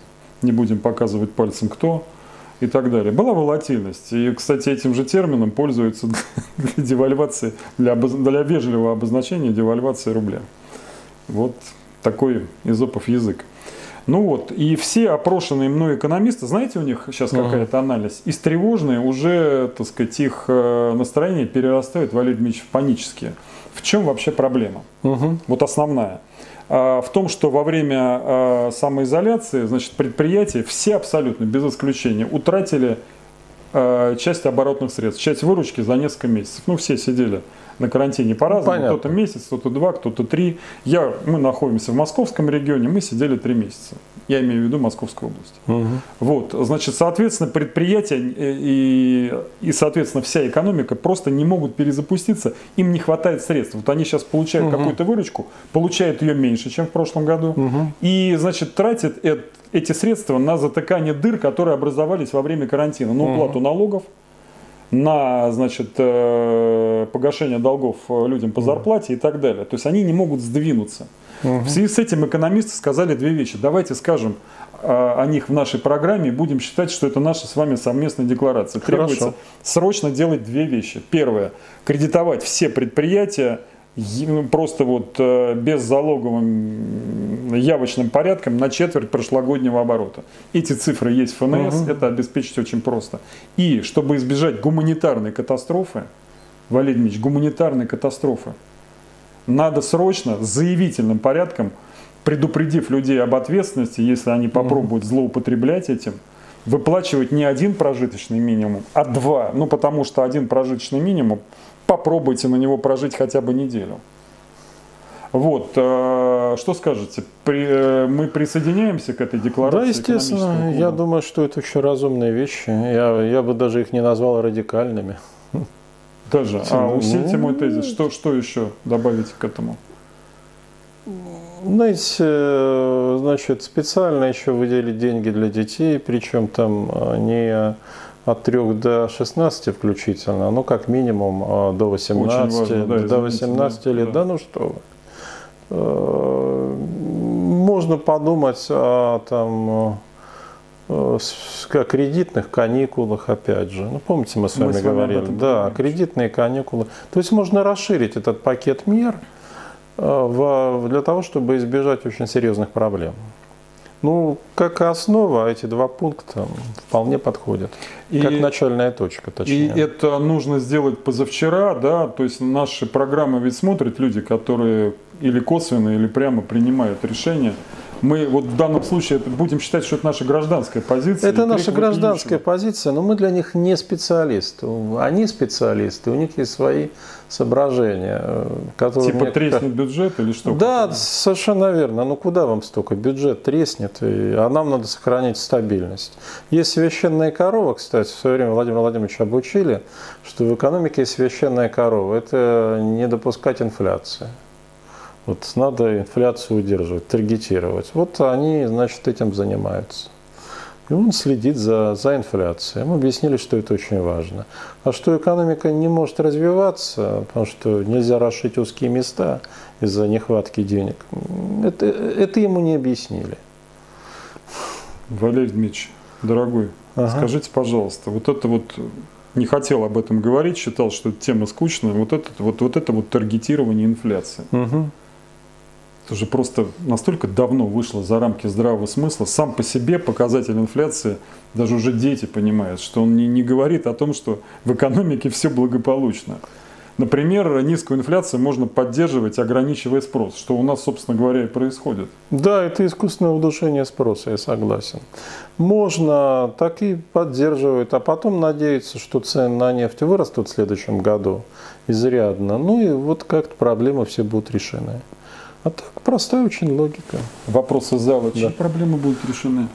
[SPEAKER 1] не будем показывать пальцем кто – и так далее. Была волатильность. И, кстати, этим же термином пользуются для девальвации, для, обоз... для вежливого обозначения девальвации рубля. Вот такой изопов язык. Ну вот, и все опрошенные мной экономисты, знаете, у них сейчас uh-huh. какая-то анализ, из тревожные уже, так сказать, их э, настроение перерастает, Валерий Дмитриевич, в панические. В чем вообще проблема? Uh-huh. Вот основная. А, в том, что во время а, самоизоляции значит, предприятия все абсолютно, без исключения, утратили а, часть оборотных средств, часть выручки за несколько месяцев. Ну, все сидели на карантине по-разному. Кто-то месяц, кто-то два, кто-то три. Я, мы находимся в московском регионе, мы сидели три месяца. Я имею в виду Московскую область. Угу. Вот, значит, соответственно, предприятия и, и, соответственно, вся экономика просто не могут перезапуститься, им не хватает средств. Вот они сейчас получают угу. какую-то выручку, получают ее меньше, чем в прошлом году, угу. и, значит, тратят эти средства на затыкание дыр, которые образовались во время карантина, на уплату угу. налогов, на значит, э, погашение долгов э, людям по зарплате и так далее. То есть они не могут сдвинуться. Угу. В связи с этим экономисты сказали две вещи. Давайте скажем о них в нашей программе и будем считать, что это наша с вами совместная декларация. Хорошо. Требуется срочно делать две вещи. Первое. Кредитовать все предприятия просто вот э, без залоговым явочным порядком на четверть прошлогоднего оборота. Эти цифры есть в ФНС, угу. это обеспечить очень просто. И чтобы избежать гуманитарной катастрофы, Валерий Ильич, гуманитарной катастрофы, надо срочно, заявительным порядком, предупредив людей об ответственности, если они попробуют злоупотреблять этим, выплачивать не один прожиточный минимум, а два. Ну, потому что один прожиточный минимум, попробуйте на него прожить хотя бы неделю. Вот, э, что скажете? При, э, мы присоединяемся к этой декларации?
[SPEAKER 2] Да, естественно. Я думаю, что это очень разумные вещи. Я, я бы даже их не назвал радикальными.
[SPEAKER 1] Даже. А усильте мой тезис. Что, что еще добавить к этому?
[SPEAKER 2] Знаете, значит, специально еще выделить деньги для детей, причем там не от 3 до 16 включительно, ну как минимум а, до 18, важно, да, до 18 да, лет. Да. да ну что вы. Э, можно подумать о там Э, о кредитных каникулах, опять же. Ну, помните, мы с вами, мы с вами говорили. Да, говорили. кредитные каникулы. То есть можно расширить этот пакет мер э, для того, чтобы избежать очень серьезных проблем. Ну, как основа, эти два пункта вполне подходят. И, как начальная точка, точнее.
[SPEAKER 1] И это нужно сделать позавчера, да, то есть наши программы ведь смотрят люди, которые или косвенно, или прямо принимают решения Мы вот в данном случае будем считать, что это наша гражданская позиция.
[SPEAKER 2] Это наша гражданская позиция, но мы для них не специалисты. Они специалисты, у них есть свои соображения.
[SPEAKER 1] Э, которые типа мне... треснет бюджет или что?
[SPEAKER 2] Да, какое? совершенно верно. Ну куда вам столько? Бюджет треснет, и... а нам надо сохранить стабильность. Есть священная корова, кстати, в свое время Владимир Владимирович обучили, что в экономике есть священная корова. Это не допускать инфляции. Вот надо инфляцию удерживать, таргетировать. Вот они, значит, этим занимаются. И он следит за, за инфляцией. Мы объяснили, что это очень важно. А что экономика не может развиваться, потому что нельзя расшить узкие места из-за нехватки денег, это, это ему не объяснили.
[SPEAKER 1] Валерий Дмитриевич, дорогой, ага. скажите, пожалуйста, вот это вот не хотел об этом говорить, считал, что эта тема скучная, вот это вот, вот, это вот таргетирование инфляции. Угу это уже просто настолько давно вышло за рамки здравого смысла. Сам по себе показатель инфляции, даже уже дети понимают, что он не, не говорит о том, что в экономике все благополучно. Например, низкую инфляцию можно поддерживать, ограничивая спрос, что у нас, собственно говоря, и происходит.
[SPEAKER 2] Да, это искусственное удушение спроса, я согласен. Можно так и поддерживать, а потом надеяться, что цены на нефть вырастут в следующем году изрядно. Ну и вот как-то проблемы все будут решены. А так простая очень логика.
[SPEAKER 1] Вопрос из зала. Чьи да. проблемы будут решены?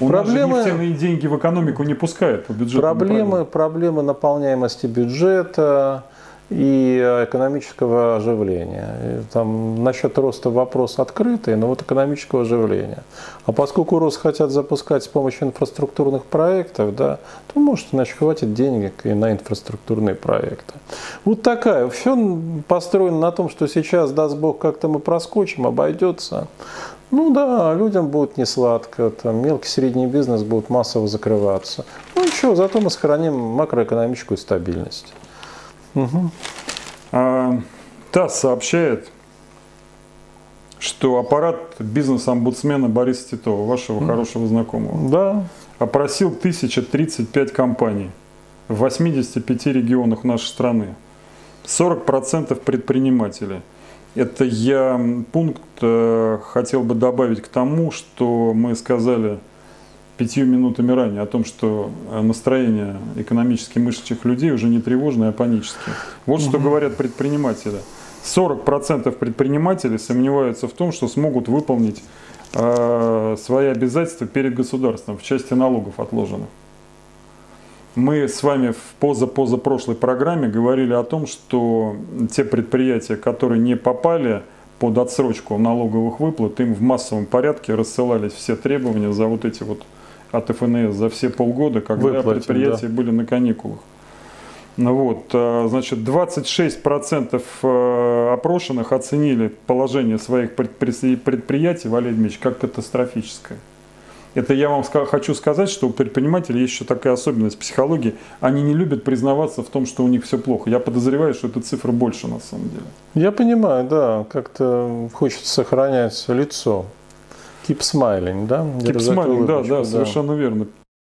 [SPEAKER 1] У проблемы, нас же нефтяные деньги в экономику не пускают по бюджету.
[SPEAKER 2] Проблемы, проблемы наполняемости бюджета, и экономического оживления. Там насчет роста вопрос открытый, но вот экономического оживления. А поскольку рост хотят запускать с помощью инфраструктурных проектов, да, то может, значит, хватит денег и на инфраструктурные проекты. Вот такая. Все построено на том, что сейчас, даст Бог, как-то мы проскочим, обойдется. Ну да, людям будет не сладко, там мелкий средний бизнес будет массово закрываться. Ну ничего, зато мы сохраним макроэкономическую стабильность.
[SPEAKER 1] Угу. А, ТАСС сообщает, что аппарат бизнес-омбудсмена Бориса Титова, вашего mm. хорошего знакомого,
[SPEAKER 2] да.
[SPEAKER 1] опросил 1035 компаний в 85 регионах нашей страны. 40% предпринимателей. Это я пункт э, хотел бы добавить к тому, что мы сказали – пятью минутами ранее о том, что э, настроение экономически мыслящих людей уже не тревожное, а паническое. Вот угу. что говорят предприниматели. 40% предпринимателей сомневаются в том, что смогут выполнить э, свои обязательства перед государством в части налогов отложенных. Мы с вами в поза-позапрошлой программе говорили о том, что те предприятия, которые не попали под отсрочку налоговых выплат, им в массовом порядке рассылались все требования за вот эти вот от ФНС за все полгода, когда Выплатим, предприятия да. были на каникулах. Ну вот, а, значит, 26% э, опрошенных оценили положение своих предприятий, Валерий Дмитриевич, как катастрофическое. Это я вам хочу сказать, что у предпринимателей есть еще такая особенность психологии. Они не любят признаваться в том, что у них все плохо. Я подозреваю, что эта цифра больше на самом деле.
[SPEAKER 2] Я понимаю, да. Как-то хочется сохранять лицо. Keep smiling, да?
[SPEAKER 1] Keep smiling, да, да, да, совершенно верно.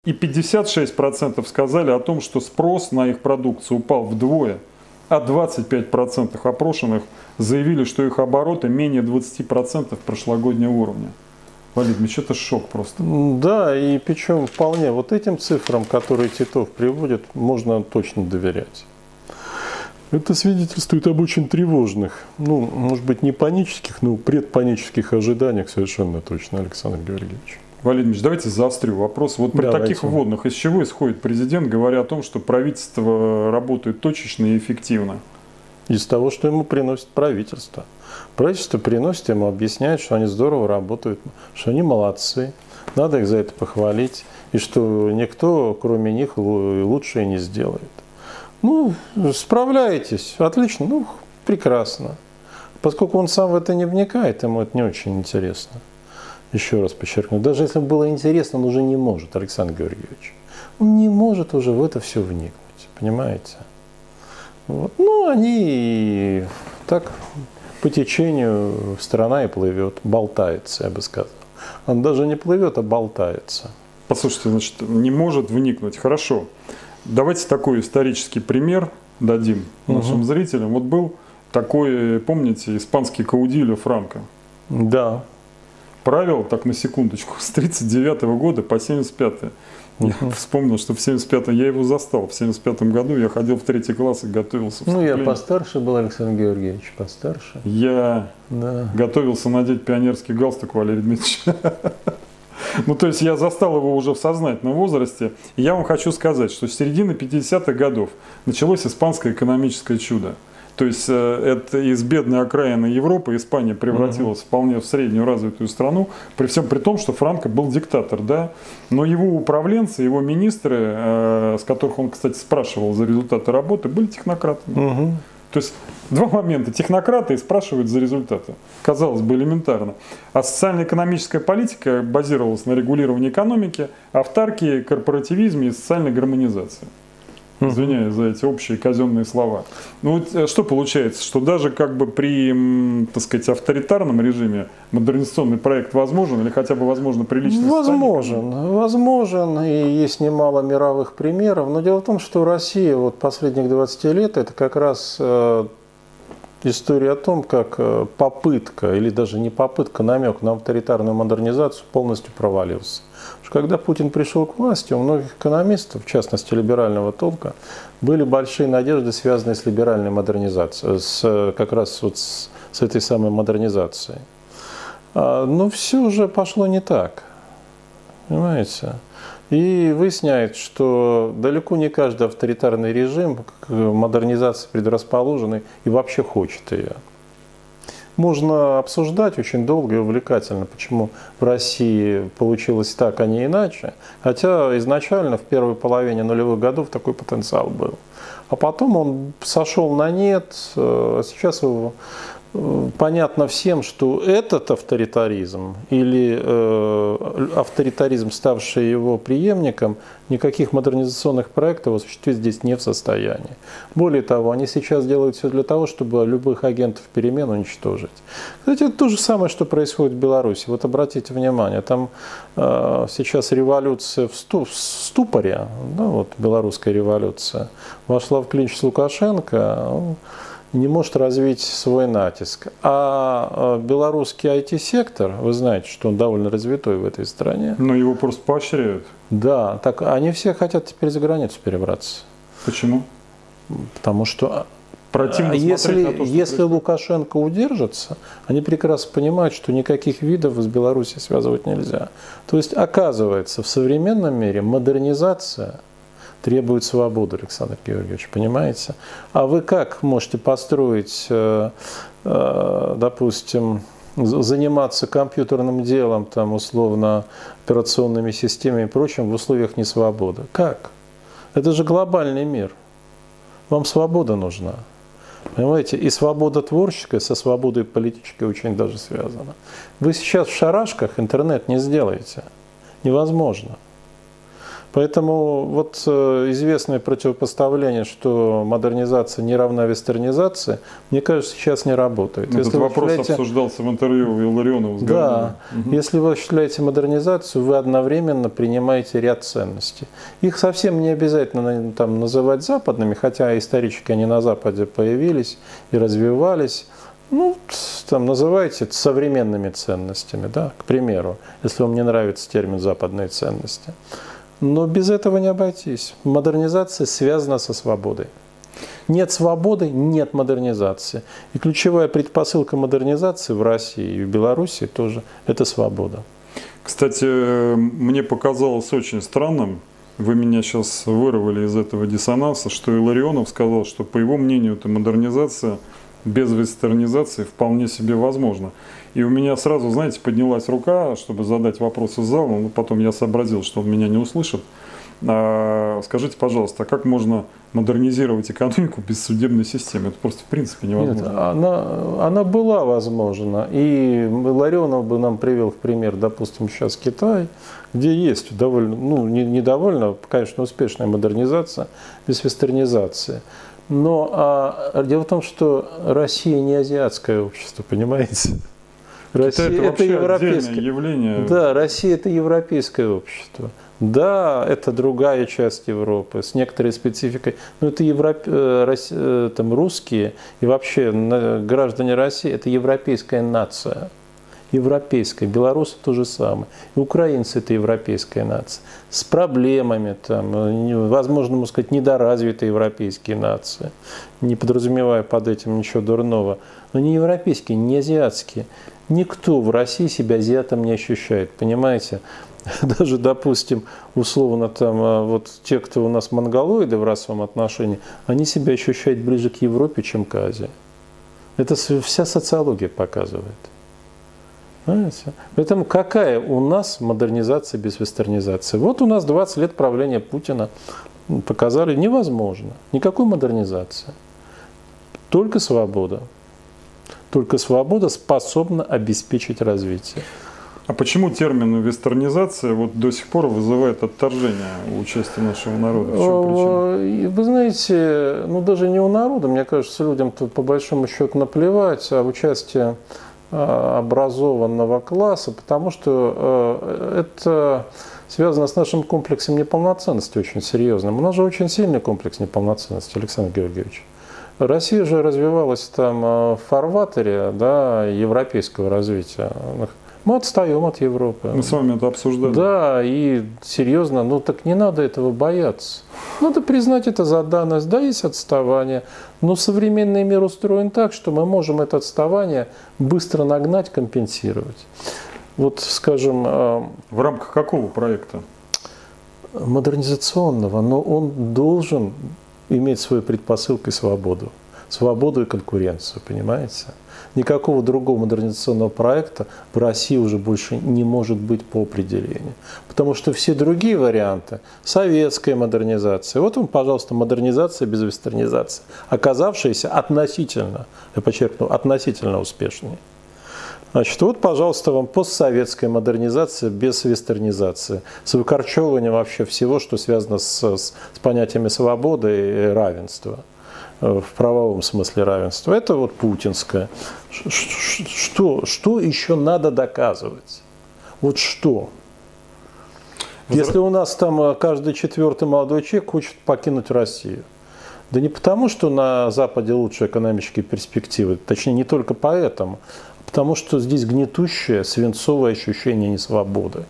[SPEAKER 1] И 56% сказали о том, что спрос на их продукцию упал вдвое, а 25% опрошенных заявили, что их обороты менее 20% прошлогоднего уровня. Валерий Дмитриевич, это шок просто.
[SPEAKER 2] Да, и причем вполне вот этим цифрам, которые Титов приводит, можно точно доверять. Это свидетельствует об очень тревожных, ну, может быть, не панических, но предпанических ожиданиях совершенно точно, Александр Георгиевич.
[SPEAKER 1] Валерий Ильич, давайте заострю вопрос. Вот при давайте. таких вводных из чего исходит президент, говоря о том, что правительство работает точечно и эффективно?
[SPEAKER 2] Из того, что ему приносит правительство. Правительство приносит ему, объясняет, что они здорово работают, что они молодцы, надо их за это похвалить, и что никто, кроме них, лучше и не сделает. Ну, справляетесь, отлично, ну, прекрасно. Поскольку он сам в это не вникает, ему это не очень интересно. Еще раз подчеркну, даже если бы было интересно, он уже не может, Александр Георгиевич. Он не может уже в это все вникнуть, понимаете? Вот. Ну, они так по течению страна и плывет, болтается, я бы сказал. Он даже не плывет, а болтается.
[SPEAKER 1] Послушайте, значит, не может вникнуть. Хорошо. Давайте такой исторический пример дадим угу. нашим зрителям. Вот был такой, помните, испанский каудильо Франко.
[SPEAKER 2] Да.
[SPEAKER 1] правил, так на секундочку, с 39 года по 75 я вспомнил, что в 75-м я его застал. В 75-м году я ходил в третий класс и готовился.
[SPEAKER 2] Ну, я постарше был, Александр Георгиевич, постарше.
[SPEAKER 1] Я да. готовился надеть пионерский галстук Валерий Дмитриевич. Ну, то есть я застал его уже в сознательном возрасте. И я вам хочу сказать, что с середины 50-х годов началось испанское экономическое чудо. То есть э, это из бедной окраины Европы Испания превратилась угу. вполне в среднюю развитую страну, при всем при том, что Франко был диктатор, да, но его управленцы, его министры, э, с которых он, кстати, спрашивал за результаты работы, были технократами. Угу. То есть два момента. Технократы спрашивают за результаты. Казалось бы, элементарно. А социально-экономическая политика базировалась на регулировании экономики, автаркии, корпоративизме и социальной гармонизации. Извиняюсь за эти общие казенные слова. Ну вот э, что получается, что даже как бы при, так сказать, авторитарном режиме модернизационный проект возможен или хотя бы возможно приличный
[SPEAKER 2] Возможен, возможен, и есть немало мировых примеров, но дело в том, что Россия вот последних 20 лет это как раз э, история о том, как э, попытка, или даже не попытка, намек на авторитарную модернизацию полностью провалился. Когда Путин пришел к власти, у многих экономистов, в частности либерального толка, были большие надежды, связанные с либеральной модернизацией, с, как раз вот с, с этой самой модернизацией. А, но все уже пошло не так. Понимаете? И выясняется, что далеко не каждый авторитарный режим к модернизации предрасположенный и вообще хочет ее. Можно обсуждать очень долго и увлекательно, почему в России получилось так, а не иначе. Хотя изначально в первой половине нулевых годов такой потенциал был. А потом он сошел на нет, а сейчас его понятно всем, что этот авторитаризм или э, авторитаризм, ставший его преемником, никаких модернизационных проектов осуществить здесь не в состоянии. Более того, они сейчас делают все для того, чтобы любых агентов перемен уничтожить. Кстати, это то же самое, что происходит в Беларуси. Вот обратите внимание, там э, сейчас революция в, сту, в ступоре, да, вот белорусская революция, вошла в клинч с Лукашенко. Не может развить свой натиск. А белорусский IT-сектор, вы знаете, что он довольно развитой в этой стране.
[SPEAKER 1] Но его просто поощряют.
[SPEAKER 2] Да, так они все хотят теперь за границу перебраться.
[SPEAKER 1] Почему?
[SPEAKER 2] Потому что Противно если, то, если Лукашенко удержится, они прекрасно понимают, что никаких видов с Беларусью связывать нельзя. То есть, оказывается, в современном мире модернизация – требует свободы, Александр Георгиевич, понимаете? А вы как можете построить, э, э, допустим, заниматься компьютерным делом, там, условно, операционными системами и прочим в условиях несвободы? Как? Это же глобальный мир. Вам свобода нужна. Понимаете, и свобода творческая со свободой политической очень даже связана. Вы сейчас в шарашках интернет не сделаете. Невозможно. Поэтому вот э, известное противопоставление, что модернизация не равна вестернизации, мне кажется, сейчас не работает.
[SPEAKER 1] Этот если вопрос считаете... обсуждался в интервью Илларионова с
[SPEAKER 2] Да. Угу. Если вы осуществляете модернизацию, вы одновременно принимаете ряд ценностей. Их совсем не обязательно там, называть западными, хотя исторически они на Западе появились и развивались. Ну, там называйте современными ценностями, да, к примеру, если вам не нравится термин «западные ценности». Но без этого не обойтись. Модернизация связана со свободой. Нет свободы, нет модернизации. И ключевая предпосылка модернизации в России и в Беларуси тоже – это свобода.
[SPEAKER 1] Кстати, мне показалось очень странным, вы меня сейчас вырвали из этого диссонанса, что Иларионов сказал, что по его мнению эта модернизация без вестернизации вполне себе возможна. И у меня сразу, знаете, поднялась рука, чтобы задать вопрос из зала, но потом я сообразил, что он меня не услышит. А, скажите, пожалуйста, а как можно модернизировать экономику без судебной системы? Это просто в принципе невозможно. Нет,
[SPEAKER 2] она, она была возможна. И Ларионов бы нам привел в пример, допустим, сейчас Китай, где есть довольно, ну, не, не довольно, конечно, успешная модернизация без вестернизации. Но а, дело в том, что Россия не азиатское общество, понимаете?
[SPEAKER 1] Россия это, это европейское явление.
[SPEAKER 2] Да, Россия это европейское общество. Да, это другая часть Европы с некоторой спецификой, но это Европ... Э, э, там, русские и вообще граждане России – это европейская нация. европейская. Белорусы то же самое. И украинцы это европейская нация. С проблемами, там, возможно, можно сказать, недоразвитые европейские нации, не подразумевая под этим ничего дурного. Но не европейские, не азиатские. Никто в России себя азиатом не ощущает, понимаете? даже, допустим, условно там, а, вот те, кто у нас монголоиды в расовом отношении, они себя ощущают ближе к Европе, чем к Азии. Это вся социология показывает. Понимаете? Поэтому какая у нас модернизация без вестернизации? Вот у нас 20 лет правления Путина показали невозможно. Никакой модернизации. Только свобода. Только свобода способна обеспечить развитие.
[SPEAKER 1] А почему термин вестернизация вот до сих пор вызывает отторжение у части нашего народа? В чем
[SPEAKER 2] причина? Вы знаете, ну даже не у народа, мне кажется, людям тут по большому счету наплевать, а участие а, образованного класса, потому что а, это связано с нашим комплексом неполноценности очень серьезным. У нас же очень сильный комплекс неполноценности, Александр Георгиевич. Россия же развивалась там а, в фарватере да, европейского развития. Мы отстаем от Европы.
[SPEAKER 1] Мы с вами это обсуждали.
[SPEAKER 2] Да, и серьезно, ну так не надо этого бояться. Надо признать это за данность. Да, есть отставание, но современный мир устроен так, что мы можем это отставание быстро нагнать, компенсировать. Вот, скажем... А,
[SPEAKER 1] В рамках какого проекта?
[SPEAKER 2] Модернизационного, но он должен иметь свою предпосылку и свободу. Свободу и конкуренцию, понимаете? Никакого другого модернизационного проекта в России уже больше не может быть по определению. Потому что все другие варианты, советская модернизация, вот вам, пожалуйста, модернизация без вестернизации, оказавшаяся относительно, я подчеркну, относительно успешной. Значит, вот, пожалуйста, вам постсоветская модернизация без вестернизации, с выкорчевыванием вообще всего, что связано с, с, с понятиями свободы и равенства в правовом смысле равенства. Это вот путинское. Что, что еще надо доказывать? Вот что? Если у нас там э, каждый четвертый молодой человек хочет покинуть Россию, да не потому, что на Западе лучшие экономические перспективы, точнее не только поэтому, потому что здесь гнетущее свинцовое ощущение несвободы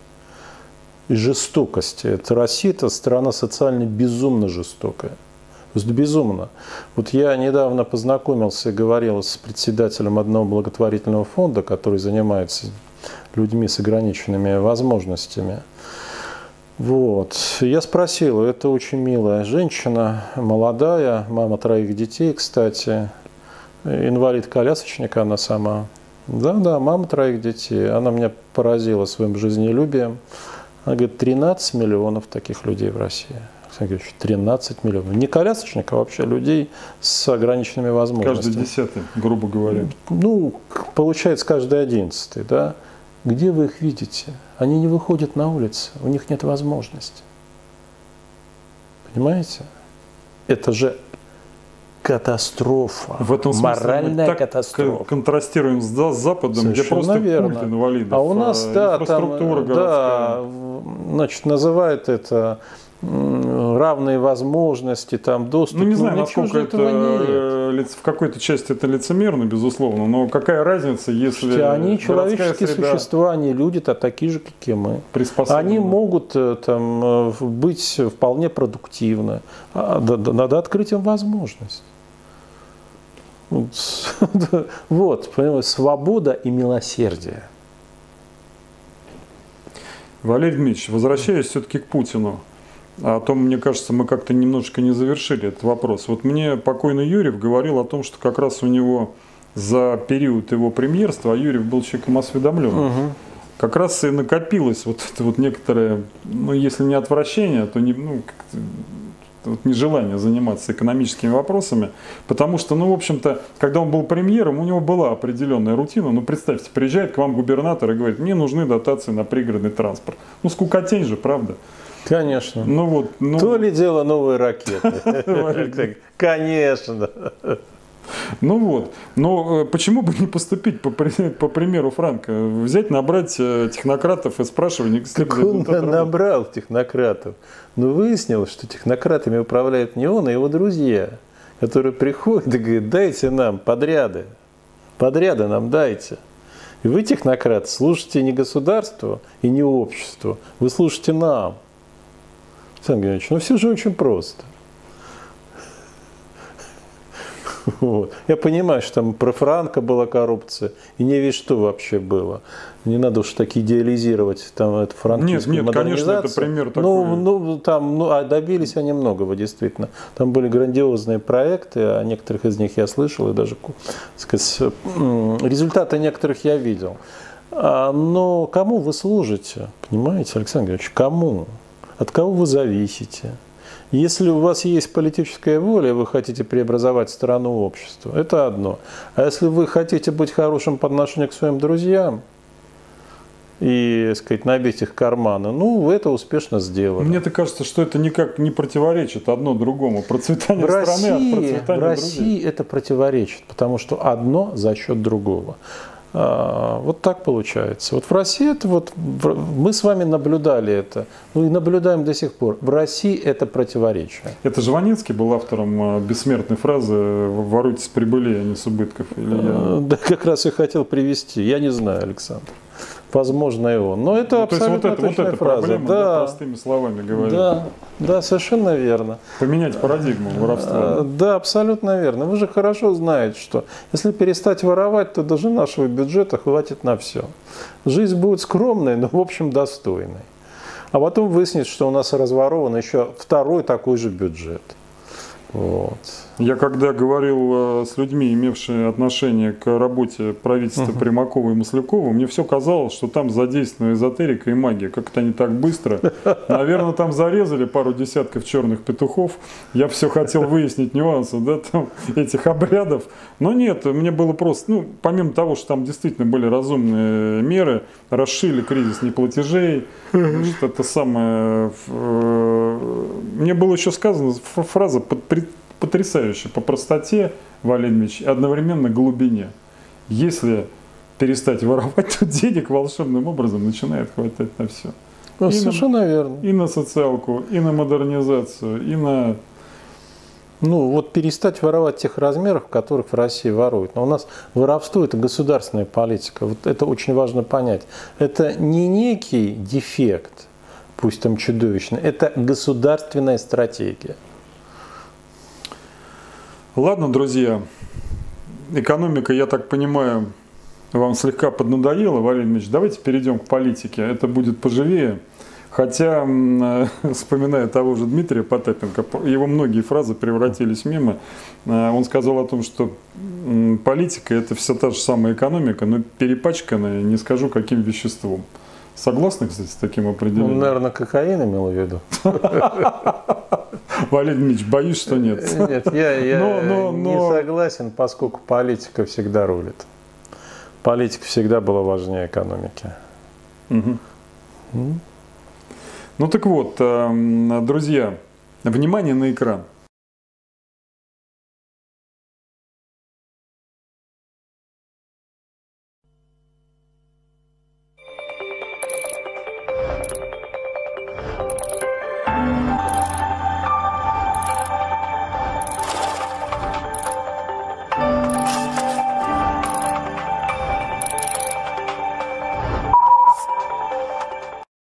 [SPEAKER 2] и жестокости. Это Россия, это страна социально безумно жестокая. То есть безумно. Вот я недавно познакомился и говорил с председателем одного благотворительного фонда, который занимается людьми с ограниченными возможностями. Вот. Я спросил, это очень милая женщина, молодая, мама троих детей, кстати, инвалид-колясочник она сама. Да-да, мама троих детей. Она меня поразила своим жизнелюбием. Она говорит, 13 миллионов таких людей в России. Александр Георгиевич, 13 миллионов. Не колясочников, а вообще людей с ограниченными возможностями.
[SPEAKER 1] Каждый десятый, грубо говоря.
[SPEAKER 2] Ну, получается, каждый одиннадцатый, да. Где вы их видите? Они не выходят на улицу, у них нет возможности. Понимаете? Это же катастрофа.
[SPEAKER 1] В этом смысле
[SPEAKER 2] моральная
[SPEAKER 1] так
[SPEAKER 2] катастрофа.
[SPEAKER 1] контрастируем с Западом, Совершенно где просто
[SPEAKER 2] верно.
[SPEAKER 1] культ инвалидов.
[SPEAKER 2] А у нас,
[SPEAKER 1] а
[SPEAKER 2] да,
[SPEAKER 1] инфраструктура
[SPEAKER 2] там, да, значит, называют это равные возможности, там, доступ.
[SPEAKER 1] Ну, не знаю, насколько это э, в какой-то части это лицемерно, безусловно, но какая разница, если
[SPEAKER 2] Они человеческие среда... существа, они люди-то такие же, как и мы. Они могут э, там, э, быть вполне продуктивны. А, надо открыть им возможность. Вот, понимаете, свобода и милосердие.
[SPEAKER 1] Валерий Дмитриевич, возвращаясь все-таки к Путину, а о том, мне кажется, мы как-то немножечко не завершили этот вопрос. Вот мне покойный Юрьев говорил о том, что как раз у него за период его премьерства, а Юрьев был человеком осведомлен, угу. как раз и накопилось вот это вот некоторое, ну если не отвращение, то не, ну, вот нежелание заниматься экономическими вопросами, потому что, ну, в общем-то, когда он был премьером, у него была определенная рутина. Ну, представьте, приезжает к вам губернатор и говорит, мне нужны дотации на пригородный транспорт. Ну, скукотень же, правда?
[SPEAKER 2] Конечно.
[SPEAKER 1] Ну вот, ну...
[SPEAKER 2] То ли дело новые ракеты. Конечно.
[SPEAKER 1] Ну вот, но э, почему бы не поступить по, по примеру Франка? Взять, набрать э, технократов и спрашивать,
[SPEAKER 2] как он набрал технократов. Но выяснилось, что технократами управляют не он, а его друзья, которые приходят и говорят, дайте нам подряды, подряды нам дайте. И вы, технократы, слушаете не государству и не обществу, вы слушаете нам. Александр Геннадьевич, ну все же очень просто. Вот. Я понимаю, что там про Франка была коррупция, и не весь что вообще было. Не надо уж так идеализировать там эту франкистскую
[SPEAKER 1] Нет, нет, конечно, это пример такой.
[SPEAKER 2] Ну, ну, там, ну, а добились они многого, действительно. Там были грандиозные проекты, о некоторых из них я слышал, и даже сказать, результаты некоторых я видел. А, но кому вы служите, понимаете, Александр Георгиевич, кому? От кого вы зависите? Если у вас есть политическая воля, вы хотите преобразовать страну общество, это одно. А если вы хотите быть хорошим по отношению к своим друзьям, и, сказать, набить их карманы. Ну, вы это успешно сделали.
[SPEAKER 1] Мне-то кажется, что это никак не противоречит одно другому. Процветание
[SPEAKER 2] в
[SPEAKER 1] страны
[SPEAKER 2] России,
[SPEAKER 1] от процветания
[SPEAKER 2] В России
[SPEAKER 1] других.
[SPEAKER 2] это противоречит, потому что одно за счет другого. А, вот так получается. Вот в России это вот, мы с вами наблюдали это, ну и наблюдаем до сих пор. В России это противоречие.
[SPEAKER 1] Это Жванецкий был автором а, бессмертной фразы «Воруйте с прибыли, а не с убытков». Или я...
[SPEAKER 2] Э, да, как раз я хотел привести. Я не знаю, Александр. Возможно, и он. Но это ну, абсолютно
[SPEAKER 1] то есть вот это, вот эта
[SPEAKER 2] фраза.
[SPEAKER 1] проблема,
[SPEAKER 2] да.
[SPEAKER 1] да, простыми словами говоря.
[SPEAKER 2] Да, да, совершенно верно.
[SPEAKER 1] Поменять парадигму воровства.
[SPEAKER 2] А, да, абсолютно верно. Вы же хорошо знаете, что если перестать воровать, то даже нашего бюджета хватит на все. Жизнь будет скромной, но в общем достойной. А потом выяснится, что у нас разворован еще второй такой же бюджет. Вот.
[SPEAKER 1] Я когда говорил э, с людьми, имевшими отношение к работе правительства uh-huh. Примакова и Маслякова, мне все казалось, что там задействована эзотерика и магия. Как-то они так быстро. Наверное, там зарезали пару десятков черных петухов. Я все хотел выяснить нюансы да, там, этих обрядов. Но нет, мне было просто, ну, помимо того, что там действительно были разумные меры, расшили кризис неплатежей, что-то самое... Э, мне было еще сказано фраза потрясающе по простоте, Валерий и одновременно глубине. Если перестать воровать, то денег волшебным образом начинает хватать на все.
[SPEAKER 2] Ну, и совершенно на, верно.
[SPEAKER 1] И на социалку, и на модернизацию, и на...
[SPEAKER 2] Ну, вот перестать воровать тех размерах, в которых в России воруют. Но у нас воровство – это государственная политика. Вот это очень важно понять. Это не некий дефект, пусть там чудовищный, это государственная стратегия.
[SPEAKER 1] Ладно, друзья, экономика, я так понимаю, вам слегка поднадоела, Валерий Ильич. Давайте перейдем к политике. Это будет поживее. Хотя, вспоминая того же Дмитрия Потапенко, его многие фразы превратились мимо. Э, он сказал о том, что политика – это все та же самая экономика, но перепачканная, не скажу, каким веществом. Согласны, кстати, с таким определением?
[SPEAKER 2] Ну, наверное, кокаин имел в виду.
[SPEAKER 1] Валерий Дмитриевич, боюсь, что нет.
[SPEAKER 2] Нет, я, я но, но, но... не согласен, поскольку политика всегда рулит. Политика всегда была важнее экономики.
[SPEAKER 1] Угу. Ну так вот, эм, друзья, внимание на экран.